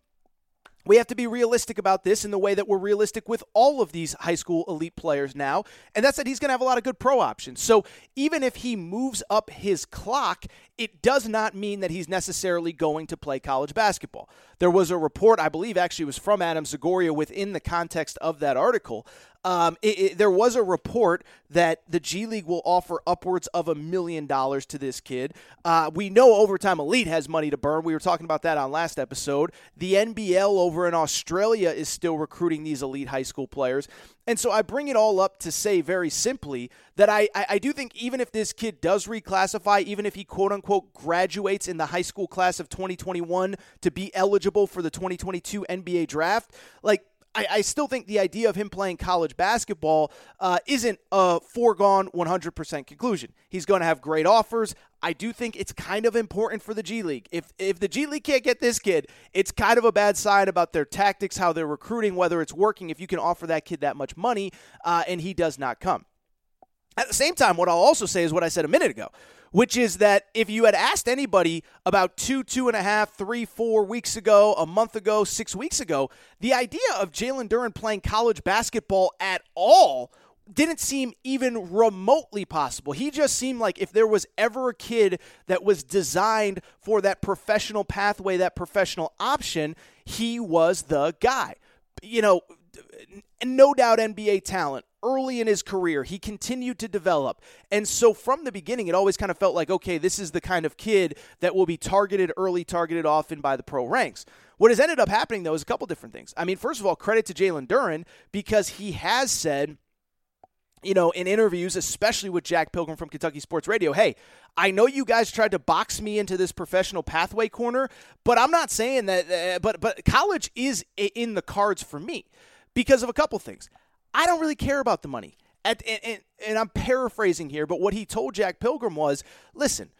we have to be realistic about this in the way that we're realistic with all of these high school elite players now, and that's that he's going to have a lot of good pro options. So even if he moves up his clock, it does not mean that he's necessarily going to play college basketball. There was a report, I believe actually was from Adam Zagoria within the context of that article. Um, it, it, there was a report that the G League will offer upwards of a million dollars to this kid. Uh, we know Overtime Elite has money to burn. We were talking about that on last episode. The NBL over in Australia is still recruiting these elite high school players. And so I bring it all up to say very simply that I, I, I, do think even if this kid does reclassify, even if he quote unquote graduates in the high school class of 2021 to be eligible for the 2022 NBA draft, like I, I, still think the idea of him playing college basketball uh, isn't a foregone 100% conclusion. He's going to have great offers. I do think it's kind of important for the G League. If if the G League can't get this kid, it's kind of a bad sign about their tactics, how they're recruiting, whether it's working. If you can offer that kid that much money, uh, and he does not come. At the same time, what I'll also say is what I said a minute ago, which is that if you had asked anybody about two, two and a half, three, four weeks ago, a month ago, six weeks ago, the idea of Jalen Duren playing college basketball at all didn't seem even remotely possible. He just seemed like if there was ever a kid that was designed for that professional pathway, that professional option, he was the guy. You know, no doubt NBA talent, early in his career. He continued to develop. And so from the beginning, it always kind of felt like, okay, this is the kind of kid that will be targeted early, targeted often by the pro ranks. What has ended up happening, though, is a couple different things. I mean, first of all, credit to Jalen Duren because he has said, you know, in interviews, especially with Jack Pilgrim from Kentucky Sports Radio, hey, I know you guys tried to box me into this professional pathway corner, but I'm not saying that. Uh, but but college is in the cards for me because of a couple things. I don't really care about the money. At, and, and, and I'm paraphrasing here, but what he told Jack Pilgrim was listen,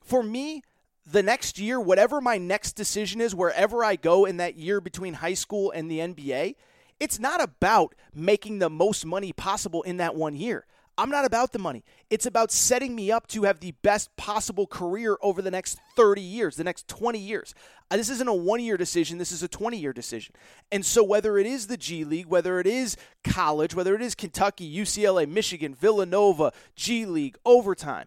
for me, the next year, whatever my next decision is, wherever I go in that year between high school and the NBA, it's not about making the most money possible in that one year. I'm not about the money. It's about setting me up to have the best possible career over the next 30 years, the next 20 years. Uh, this isn't a one year decision, this is a 20 year decision. And so, whether it is the G League, whether it is college, whether it is Kentucky, UCLA, Michigan, Villanova, G League, overtime,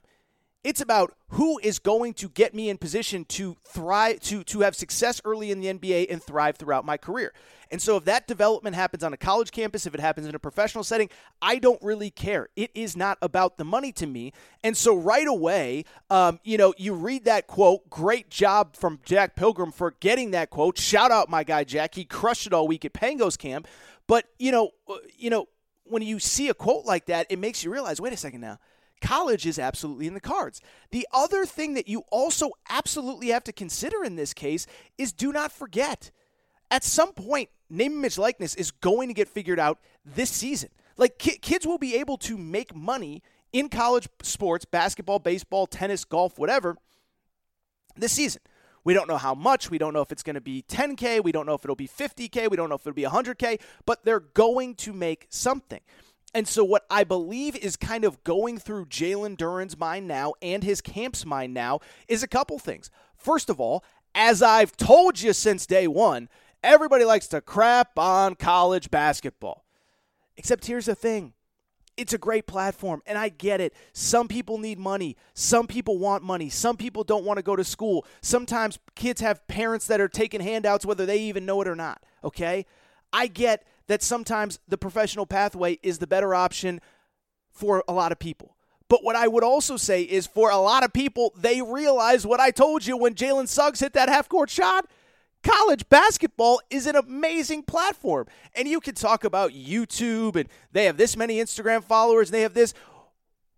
it's about who is going to get me in position to thrive, to, to have success early in the NBA and thrive throughout my career. And so, if that development happens on a college campus, if it happens in a professional setting, I don't really care. It is not about the money to me. And so, right away, um, you know, you read that quote. Great job from Jack Pilgrim for getting that quote. Shout out my guy Jack. He crushed it all week at Pangos camp. But you know, uh, you know, when you see a quote like that, it makes you realize. Wait a second now college is absolutely in the cards. The other thing that you also absolutely have to consider in this case is do not forget, at some point, name image likeness is going to get figured out this season. Like ki- kids will be able to make money in college sports, basketball, baseball, tennis, golf, whatever, this season. We don't know how much. We don't know if it's going to be 10K. We don't know if it'll be 50K. We don't know if it'll be 100K, but they're going to make something. And so, what I believe is kind of going through Jalen Duren's mind now and his camp's mind now is a couple things. First of all, as I've told you since day one, everybody likes to crap on college basketball. Except here's the thing it's a great platform, and I get it. Some people need money. Some people want money. Some people don't want to go to school. Sometimes kids have parents that are taking handouts, whether they even know it or not. Okay? I get that sometimes the professional pathway is the better option for a lot of people. But what I would also say is for a lot of people, they realize what I told you when Jalen Suggs hit that half court shot. College basketball is an amazing platform. And you can talk about YouTube and they have this many Instagram followers and they have this.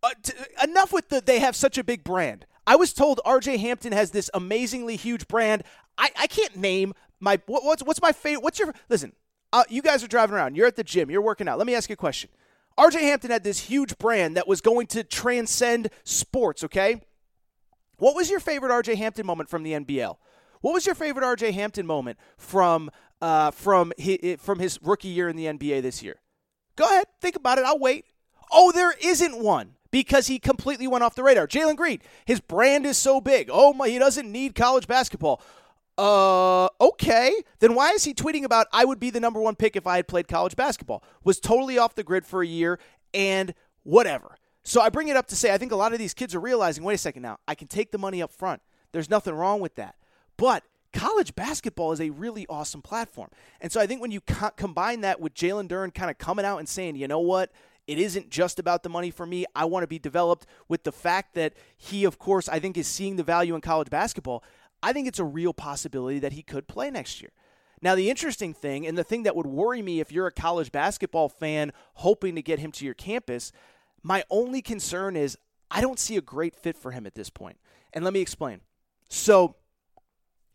Uh, t- enough with the they have such a big brand. I was told RJ Hampton has this amazingly huge brand. I, I can't name my what, what's what's my favorite. What's your listen? Uh, you guys are driving around. You're at the gym. You're working out. Let me ask you a question. RJ Hampton had this huge brand that was going to transcend sports, okay? What was your favorite RJ Hampton moment from the NBL? What was your favorite RJ Hampton moment from uh, from his, from his rookie year in the NBA this year? Go ahead, think about it. I'll wait. Oh, there isn't one because he completely went off the radar. Jalen Green, his brand is so big. Oh my, he doesn't need college basketball. Uh, okay. Then why is he tweeting about I would be the number one pick if I had played college basketball? Was totally off the grid for a year and whatever. So I bring it up to say I think a lot of these kids are realizing wait a second now, I can take the money up front. There's nothing wrong with that. But college basketball is a really awesome platform. And so I think when you co- combine that with Jalen Duren kind of coming out and saying, you know what? It isn't just about the money for me. I want to be developed with the fact that he, of course, I think is seeing the value in college basketball. I think it's a real possibility that he could play next year. Now, the interesting thing, and the thing that would worry me if you're a college basketball fan hoping to get him to your campus, my only concern is I don't see a great fit for him at this point. And let me explain. So,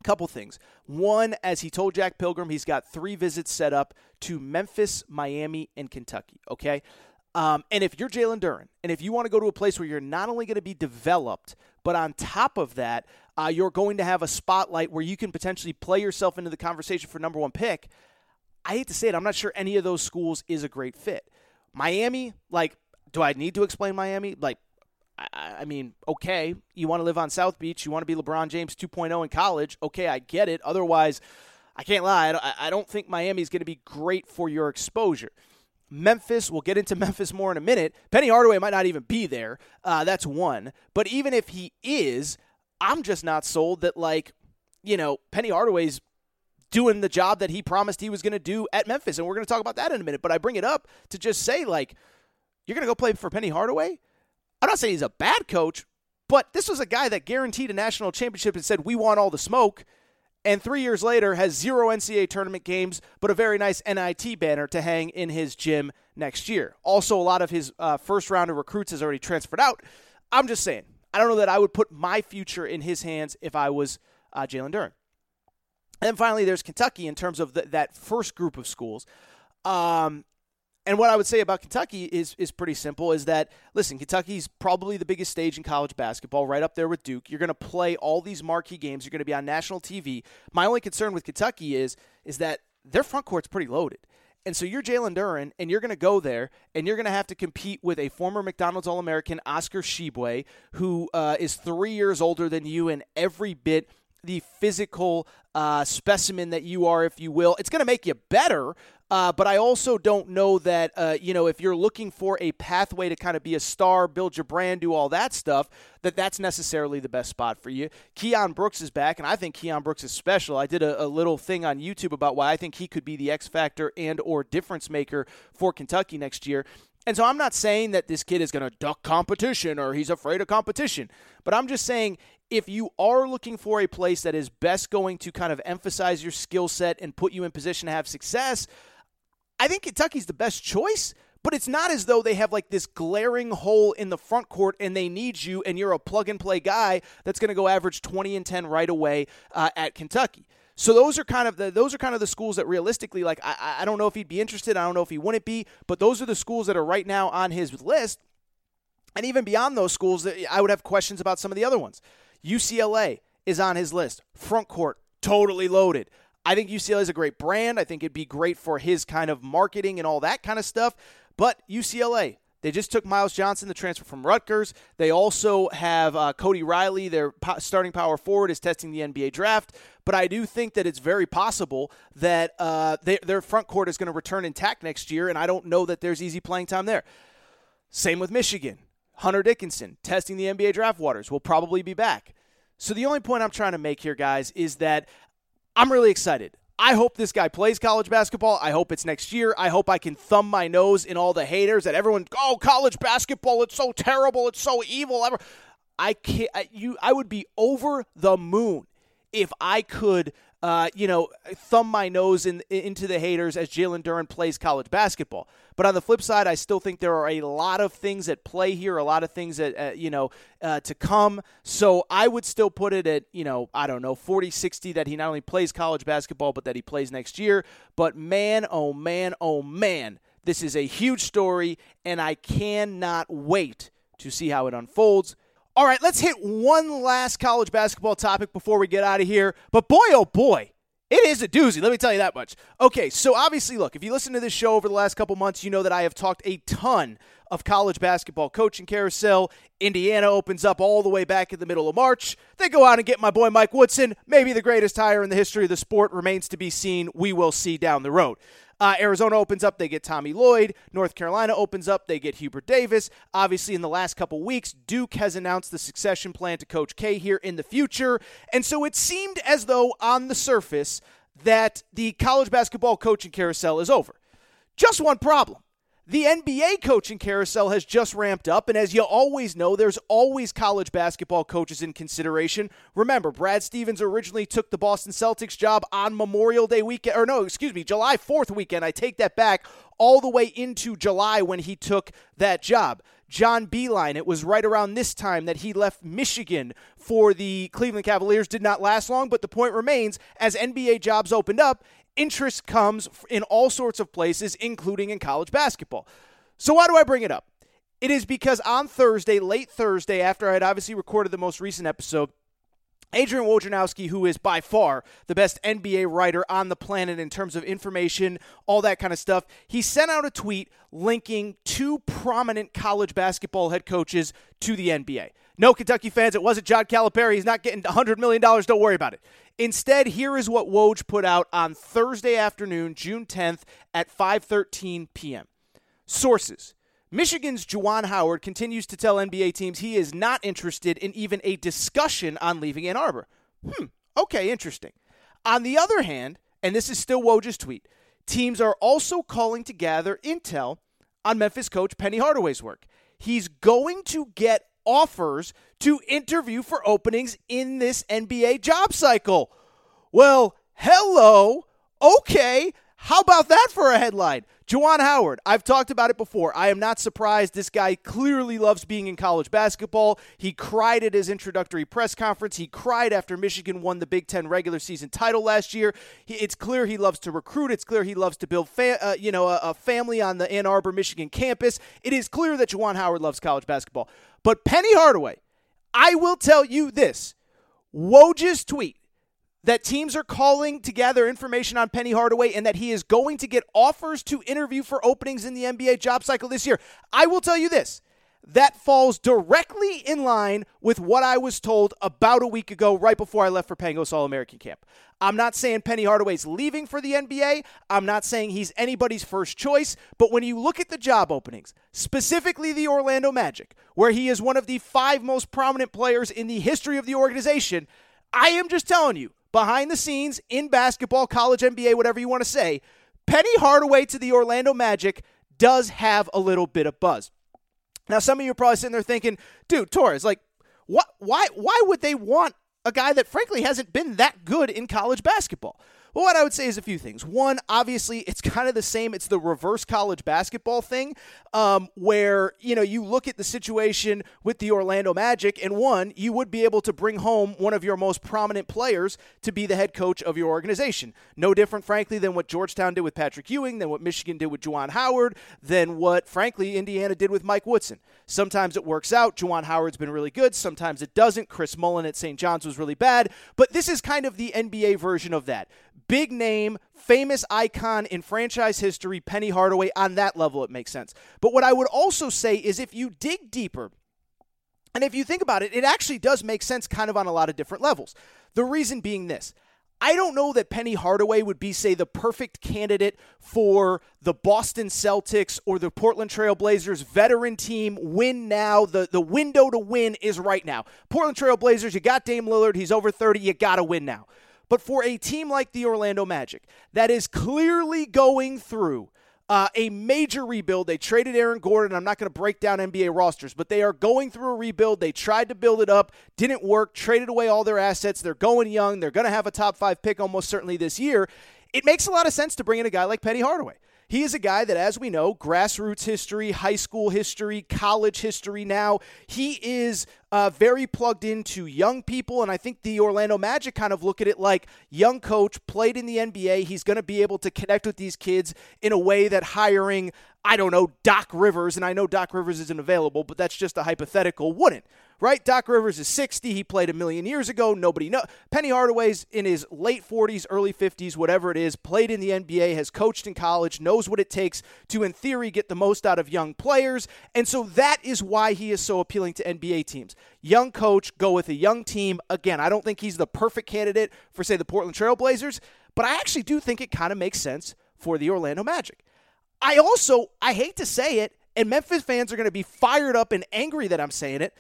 a Couple things. One, as he told Jack Pilgrim, he's got three visits set up to Memphis, Miami, and Kentucky. Okay. Um, and if you're Jalen Duren, and if you want to go to a place where you're not only going to be developed, but on top of that, uh, you're going to have a spotlight where you can potentially play yourself into the conversation for number one pick. I hate to say it, I'm not sure any of those schools is a great fit. Miami, like, do I need to explain Miami? Like, I mean, okay, you want to live on South Beach, you want to be LeBron James 2.0 in college. Okay, I get it. Otherwise, I can't lie. I don't think Miami is going to be great for your exposure. Memphis, we'll get into Memphis more in a minute. Penny Hardaway might not even be there. Uh, that's one. But even if he is, I'm just not sold that, like, you know, Penny Hardaway's doing the job that he promised he was going to do at Memphis. And we're going to talk about that in a minute. But I bring it up to just say, like, you're going to go play for Penny Hardaway? I'm not saying he's a bad coach, but this was a guy that guaranteed a national championship and said, we want all the smoke. And three years later, has zero NCAA tournament games, but a very nice NIT banner to hang in his gym next year. Also, a lot of his uh, first round of recruits has already transferred out. I'm just saying, I don't know that I would put my future in his hands if I was uh, Jalen Duren. And then finally, there's Kentucky in terms of the, that first group of schools. Um, and what I would say about Kentucky is is pretty simple is that listen, Kentucky's probably the biggest stage in college basketball, right up there with Duke. You're going to play all these marquee games. You're going to be on national TV. My only concern with Kentucky is is that their front court's pretty loaded. And so you're Jalen Duren, and you're going to go there, and you're going to have to compete with a former McDonald's All American, Oscar Tshiebwe, who uh, is three years older than you and every bit the physical uh, specimen that you are, if you will. It's going to make you better, uh, but I also don't know that, uh, you know, if you're looking for a pathway to kind of be a star, build your brand, do all that stuff, that that's necessarily the best spot for you. Keion Brooks is back, and I think Keion Brooks is special. I did a, a little thing on YouTube about why I think he could be the X factor and or difference maker for Kentucky next year. And so I'm not saying that this kid is going to duck competition or he's afraid of competition, but I'm just saying if you are looking for a place that is best going to kind of emphasize your skill set and put you in position to have success, I think Kentucky's the best choice. But it's not as though they have like this glaring hole in the front court and they need you and you're a plug and play guy that's going to go average 20 and 10 right away uh, at Kentucky. So those are kind of the those are kind of the schools that realistically, like I, I don't know if he'd be interested. I don't know if he wouldn't be, but those are the schools that are right now on his list. And even beyond those schools, I would have questions about some of the other ones. UCLA is on his list. Front court, totally loaded. I think UCLA is a great brand. I think it'd be great for his kind of marketing and all that kind of stuff. But UCLA, they just took Myles Johnson, the transfer from Rutgers. They also have uh, Cody Riley, their po- starting power forward, is testing the NBA draft. But I do think that it's very possible that uh, they, their front court is going to return intact next year, and I don't know that there's easy playing time there. Same with Michigan. Hunter Dickinson, testing the NBA draft waters, will probably be back. So the only point I'm trying to make here, guys, is that I'm really excited. I hope this guy plays college basketball. I hope it's next year. I hope I can thumb my nose in all the haters that everyone, oh, college basketball, it's so terrible, it's so evil. I can't. You, I would be over the moon if I could uh, you know, thumb my nose in, into the haters as Jalen Duren plays college basketball. But on the flip side, I still think there are a lot of things at play here, a lot of things that, uh, you know, uh, to come. So I would still put it at, you know, I don't know, 40 60 that he not only plays college basketball, but that he plays next year. But man, oh man, oh man, this is a huge story, and I cannot wait to see how it unfolds. All right, let's hit one last college basketball topic before we get out of here. But boy, oh boy, it is a doozy. Let me tell you that much. Okay, so obviously, look, if you listen to this show over the last couple months, you know that I have talked a ton of college basketball coaching carousel. Indiana opens up all the way back in the middle of March. They go out and get my boy Mike Woodson, maybe the greatest hire in the history of the sport, remains to be seen. We will see down the road. Uh, Arizona opens up, they get Tommy Lloyd. North Carolina opens up, they get Hubert Davis. Obviously, in the last couple weeks, Duke has announced the succession plan to Coach K here in the future. And so it seemed as though on the surface that the college basketball coaching carousel is over. Just one problem. The NBA coaching carousel has just ramped up, and as you always know, there's always college basketball coaches in consideration. Remember, Brad Stevens originally took the Boston Celtics job on Memorial Day weekend, or no, excuse me, July 4th weekend. I take that back, all the way into July when he took that job. John Beilein, it was right around this time that he left Michigan for the Cleveland Cavaliers. Did not last long, but the point remains as NBA jobs opened up, interest comes in all sorts of places, including in college basketball. So, why do I bring it up? It is because on Thursday, late Thursday, after I had obviously recorded the most recent episode, Adrian Wojnarowski, who is by far the best NBA writer on the planet in terms of information, all that kind of stuff, he sent out a tweet linking two prominent college basketball head coaches to the NBA. No, Kentucky fans, it wasn't John Calipari. He's not getting $100 million. Don't worry about it. Instead, here is what Woj put out on Thursday afternoon, June 10th at 5:13 p.m. Sources: Michigan's Juwan Howard continues to tell NBA teams he is not interested in even a discussion on leaving Ann Arbor. Hmm, okay, interesting. On the other hand, and this is still Woj's tweet, teams are also calling to gather intel on Memphis coach Penny Hardaway's work. He's going to get offers to interview for openings in this NBA job cycle. Well, hello. Okay. How about that for a headline? Juwan Howard, I've talked about it before. I am not surprised. This guy clearly loves being in college basketball. He cried at his introductory press conference. He cried after Michigan won the Big Ten regular season title last year. He, it's clear he loves to recruit. It's clear he loves to build, fa- uh, you know, a, a family on the Ann Arbor, Michigan campus. It is clear that Juwan Howard loves college basketball. But Penny Hardaway, I will tell you this: Woj's tweet that teams are calling to gather information on Penny Hardaway and that he is going to get offers to interview for openings in the NBA job cycle this year. I will tell you this that falls directly in line with what I was told about a week ago, right before I left for Pangos All American Camp. I'm not saying Penny Hardaway's leaving for the NBA. I'm not saying he's anybody's first choice. But when you look at the job openings, specifically the Orlando Magic, where he is one of the five most prominent players in the history of the organization, I am just telling you, behind the scenes in basketball, college, NBA, whatever you want to say, Penny Hardaway to the Orlando Magic does have a little bit of buzz. Now, some of you are probably sitting there thinking, dude, Torres, like, what, why, why would they want a guy that frankly hasn't been that good in college basketball? Well, what I would say is a few things. One, obviously, it's kind of the same. It's the reverse college basketball thing, um, where you know you look at the situation with the Orlando Magic, and one, you would be able to bring home one of your most prominent players to be the head coach of your organization. No different, frankly, than what Georgetown did with Patrick Ewing, than what Michigan did with Juwan Howard, than what, frankly, Indiana did with Mike Woodson. Sometimes it works out. Juwan Howard's been really good. Sometimes it doesn't. Chris Mullin at St. John's was really bad. But this is kind of the NBA version of that big name, famous icon in franchise history, Penny Hardaway. On that level, it makes sense. But what I would also say is if you dig deeper, and if you think about it, it actually does make sense kind of on a lot of different levels. The reason being this I don't know that Penny Hardaway would be, say, the perfect candidate for the Boston Celtics or the Portland Trailblazers veteran team. Win now. The, the window to win is right now. Portland Trailblazers, you got Dame Lillard. He's over 30. You got to win now. But for a team like the Orlando Magic that is clearly going through uh, a major rebuild. They traded Aaron Gordon. I'm not going to break down NBA rosters, but they are going through a rebuild. They tried to build it up, didn't work, traded away all their assets. They're going young. They're going to have a top five pick almost certainly this year. It makes a lot of sense to bring in a guy like Penny Hardaway. He is a guy that, as we know, grassroots history, high school history, college history now. He is uh, very plugged into young people, and I think the Orlando Magic kind of look at it like young coach, played in the NBA. He's going to be able to connect with these kids in a way that hiring, I don't know, Doc Rivers, and I know Doc Rivers isn't available, but that's just a hypothetical, wouldn't right? Doc Rivers is 60. He played a million years ago. Nobody know. Penny Hardaway's in his late 40s, early 50s, whatever it is, played in the NBA, has coached in college, knows what it takes to, in theory, get the most out of young players. And so that is why he is so appealing to NBA teams. Young coach, go with a young team. Again, I don't think he's the perfect candidate for, say, the Portland Trailblazers, but I actually do think it kind of makes sense for the Orlando Magic. I also, I hate to say it, and Memphis fans are going to be fired up and angry that I'm saying it.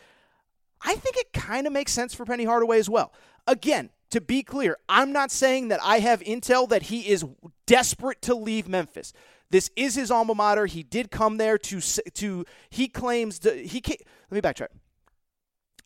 I think it kind of makes sense for Penny Hardaway as well. Again, to be clear, I'm not saying that I have intel that he is desperate to leave Memphis. This is his alma mater. He did come there to to he claims to, he came, let me backtrack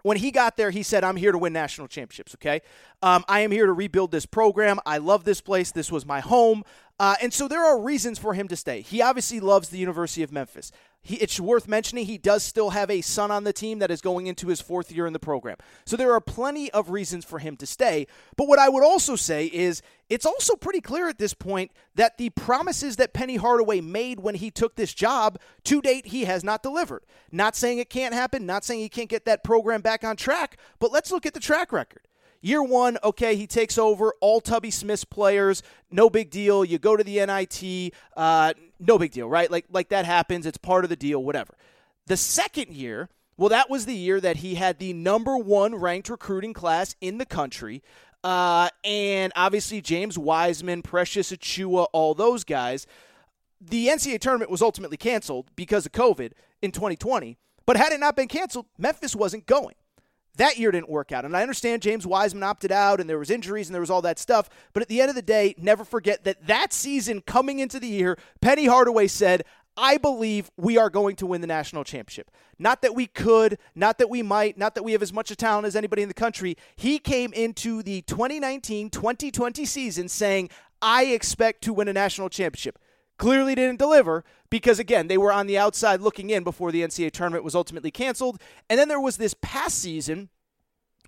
when he got there, he said, I'm here to win national championships, okay? Um, I am here to rebuild this program. I love this place. This was my home. Uh, and so there are reasons for him to stay. He obviously loves the University of Memphis. He, it's worth mentioning he does still have a son on the team that is going into his fourth year in the program. So there are plenty of reasons for him to stay. But what I would also say is it's also pretty clear at this point that the promises that Penny Hardaway made when he took this job, to date, he has not delivered. Not saying it can't happen, not saying he can't get that program back on track, but let's look at the track record. Year one, okay, he takes over all Tubby Smith's players. No big deal. You go to the NIT. Uh, no big deal, right? Like like that happens. It's part of the deal. Whatever. The second year, well, that was the year that he had the number one ranked recruiting class in the country. Uh, and obviously James Wiseman, Precious Achiuwa, all those guys. The NCAA tournament was ultimately canceled because of COVID in 2020. But had it not been canceled, Memphis wasn't going. That year didn't work out. And I understand James Wiseman opted out and there was injuries and there was all that stuff, but at the end of the day, never forget that that season coming into the year, Penny Hardaway said, I believe we are going to win the national championship. Not that we could, not that we might, not that we have as much talent as anybody in the country. He came into the 2019 2020 season saying, I expect to win a national championship. Clearly didn't deliver because, again, they were on the outside looking in before the NCAA tournament was ultimately canceled. And then there was this past season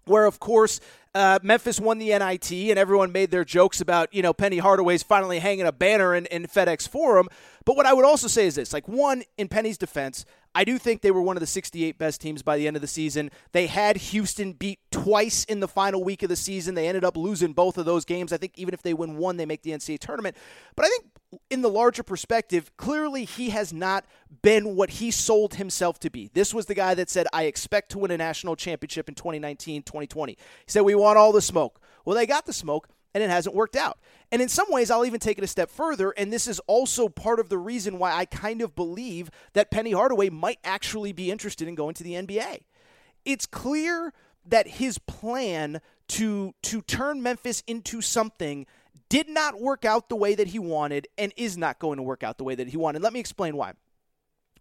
where, of course, uh, Memphis won the NIT and everyone made their jokes about, you know, Penny Hardaway's finally hanging a banner in, in FedEx Forum. But what I would also say is this like, one, in Penny's defense, I do think they were one of the 68 best teams by the end of the season. They had Houston beat twice in the final week of the season. They ended up losing both of those games. I think even if they win one, they make the NCAA tournament. But I think in the larger perspective, clearly he has not been what he sold himself to be. This was the guy that said, I expect to win a national championship in 2019, 2020. He said, We want all the smoke. Well, they got the smoke and it hasn't worked out. And in some ways, I'll even take it a step further, and this is also part of the reason why I kind of believe that Penny Hardaway might actually be interested in going to the NBA. It's clear that his plan to to turn Memphis into something did not work out the way that he wanted and is not going to work out the way that he wanted. Let me explain why.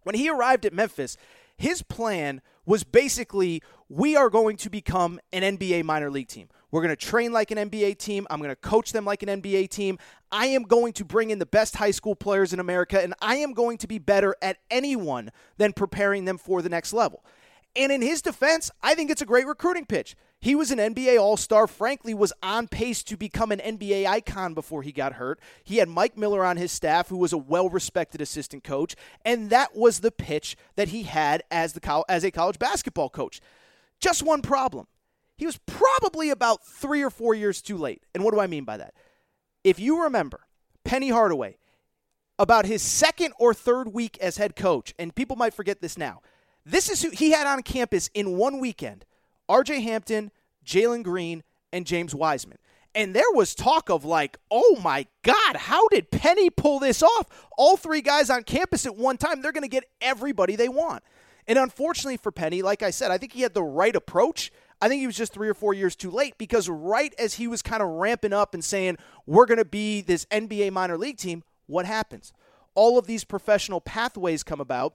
When he arrived at Memphis, his plan was basically we are going to become an NBA minor league team. We're going to train like an NBA team. I'm going to coach them like an NBA team. I am going to bring in the best high school players in America, and I am going to be better at anyone than preparing them for the next level. And in his defense, I think it's a great recruiting pitch. He was an NBA All Star, frankly, was on pace to become an NBA icon before he got hurt. He had Mike Miller on his staff, who was a well respected assistant coach, and that was the pitch that he had as, the, as a college basketball coach. Just one problem he was probably about three or four years too late. And what do I mean by that? If you remember, Penny Hardaway, about his second or third week as head coach, and people might forget this now, this is who he had on campus in one weekend RJ Hampton, Jalen Green, and James Wiseman. And there was talk of like, oh my God, how did Penny pull this off? All three guys on campus at one time, they're going to get everybody they want. And unfortunately for Penny, like I said, I think he had the right approach. I think he was just three or four years too late because right as he was kind of ramping up and saying, we're going to be this NBA minor league team, what happens? All of these professional pathways come about.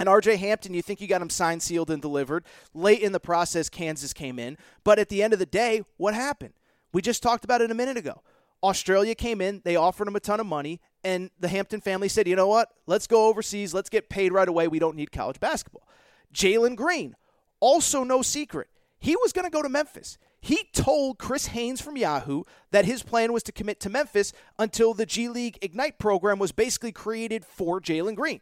And RJ Hampton, you think you got him signed, sealed, and delivered. Late in the process, Kansas came in. But at the end of the day, what happened? We just talked about it a minute ago. Australia came in, they offered him a ton of money, and the Hampton family said, you know what? Let's go overseas. Let's get paid right away. We don't need college basketball. Jalen Green, also no secret. He was going to go to Memphis. He told Chris Haynes from Yahoo that his plan was to commit to Memphis until the G League Ignite program was basically created for Jalen Green.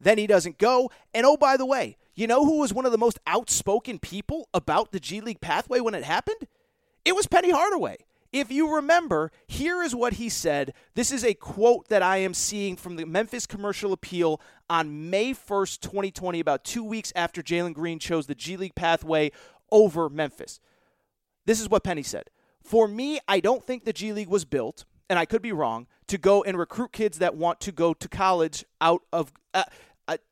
Then he doesn't go. And oh, by the way, you know who was one of the most outspoken people about the G League pathway when it happened? It was Penny Hardaway. If you remember, here is what he said. This is a quote that I am seeing from the Memphis Commercial Appeal on May 1st, 2020, about two weeks after Jalen Green chose the G League pathway over Memphis. This is what Penny said. For me, I don't think the G League was built, and I could be wrong, to go and recruit kids that want to go to college out of. Uh,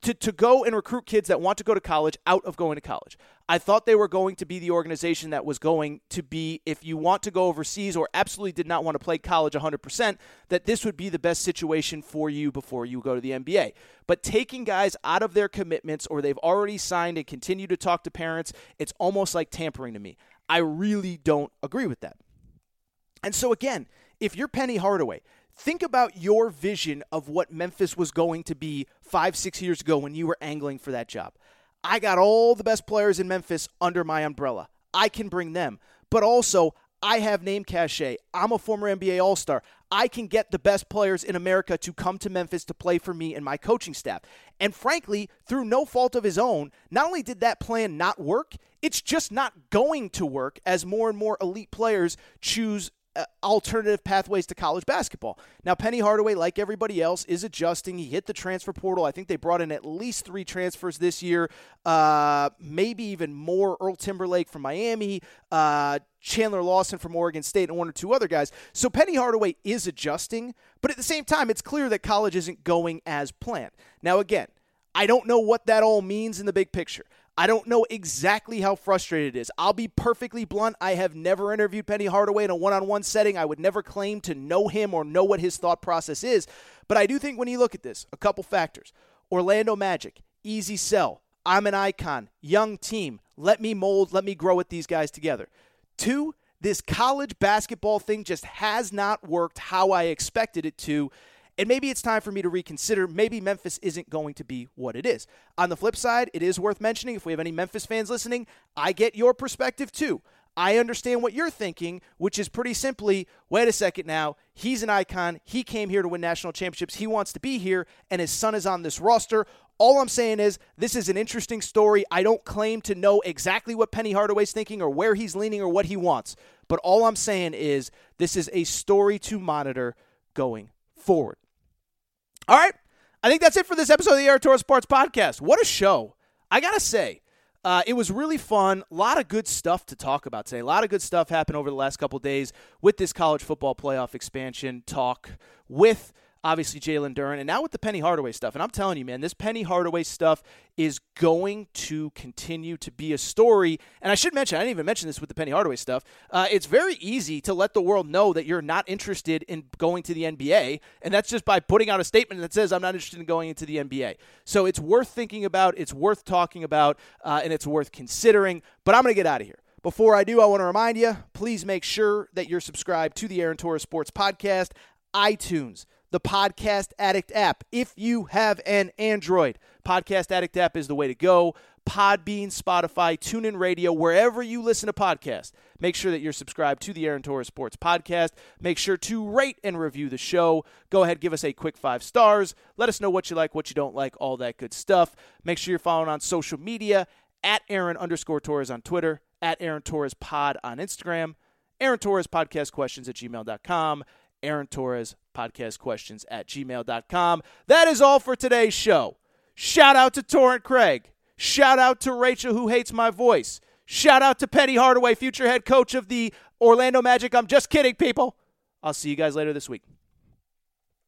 to, to go and recruit kids that want to go to college out of going to college. I thought they were going to be the organization that was going to be, if you want to go overseas or absolutely did not want to play college 100%, that this would be the best situation for you before you go to the NBA. But taking guys out of their commitments or they've already signed and continue to talk to parents, it's almost like tampering to me. I really don't agree with that. And so, again, if you're Penny Hardaway, Think about your vision of what Memphis was going to be five, six years ago when you were angling for that job. I got all the best players in Memphis under my umbrella. I can bring them. But also, I have name cachet. I'm a former NBA All Star. I can get the best players in America to come to Memphis to play for me and my coaching staff. And frankly, through no fault of his own, not only did that plan not work, it's just not going to work as more and more elite players choose alternative pathways to college basketball. Now, Penny Hardaway, like everybody else, is adjusting. He hit the transfer portal. I think they brought in at least three transfers this year, uh, maybe even more. Earl Timberlake from Miami, uh, Chandler Lawson from Oregon State, and one or two other guys. So Penny Hardaway is adjusting, but at the same time, it's clear that college isn't going as planned. Now, again, I don't know what that all means in the big picture. I don't know exactly how frustrated it is. I'll be perfectly blunt. I have never interviewed Penny Hardaway in a one on one setting. I would never claim to know him or know what his thought process is. But I do think when you look at this, a couple factors Orlando Magic, easy sell. I'm an icon, young team. Let me mold, let me grow with these guys together. Two, this college basketball thing just has not worked how I expected it to. And maybe it's time for me to reconsider. Maybe Memphis isn't going to be what it is. On the flip side, it is worth mentioning if we have any Memphis fans listening, I get your perspective too. I understand what you're thinking, which is pretty simply wait a second now. He's an icon. He came here to win national championships. He wants to be here, and his son is on this roster. All I'm saying is this is an interesting story. I don't claim to know exactly what Penny Hardaway's thinking or where he's leaning or what he wants. But all I'm saying is this is a story to monitor going forward. All right. I think that's it for this episode of the Aaron Torres Sports Podcast. What a show. I got to say, uh, it was really fun. A lot of good stuff to talk about today. A lot of good stuff happened over the last couple days with this college football playoff expansion talk with – obviously Jalen Duren, and now with the Penny Hardaway stuff. And I'm telling you, man, this Penny Hardaway stuff is going to continue to be a story. And I should mention, I didn't even mention this with the Penny Hardaway stuff. Uh, it's very easy to let the world know that you're not interested in going to the NBA, and that's just by putting out a statement that says I'm not interested in going into the NBA. So it's worth thinking about, it's worth talking about, uh, and it's worth considering. But I'm going to get out of here. Before I do, I want to remind you please make sure that you're subscribed to the Aaron Torres Sports Podcast, iTunes the Podcast Addict app. If you have an Android, Podcast Addict app is the way to go. Podbean, Spotify, TuneIn Radio, wherever you listen to podcasts. Make sure that you're subscribed to the Aaron Torres Sports Podcast. Make sure to rate and review the show. Go ahead, give us a quick five stars. Let us know what you like, what you don't like, all that good stuff. Make sure you're following on social media at Aaron underscore Torres on Twitter, at Aaron Torres Pod on Instagram, Aaron Torres Podcast Questions at gmail.com, Aaron Torres podcast questions at gmail.com. That is all for today's show. Shout out to Torrent Craig. Shout out to Rachel, who hates my voice. Shout out to Penny Hardaway, future head coach of the Orlando Magic. I'm just kidding, people. I'll see you guys later this week.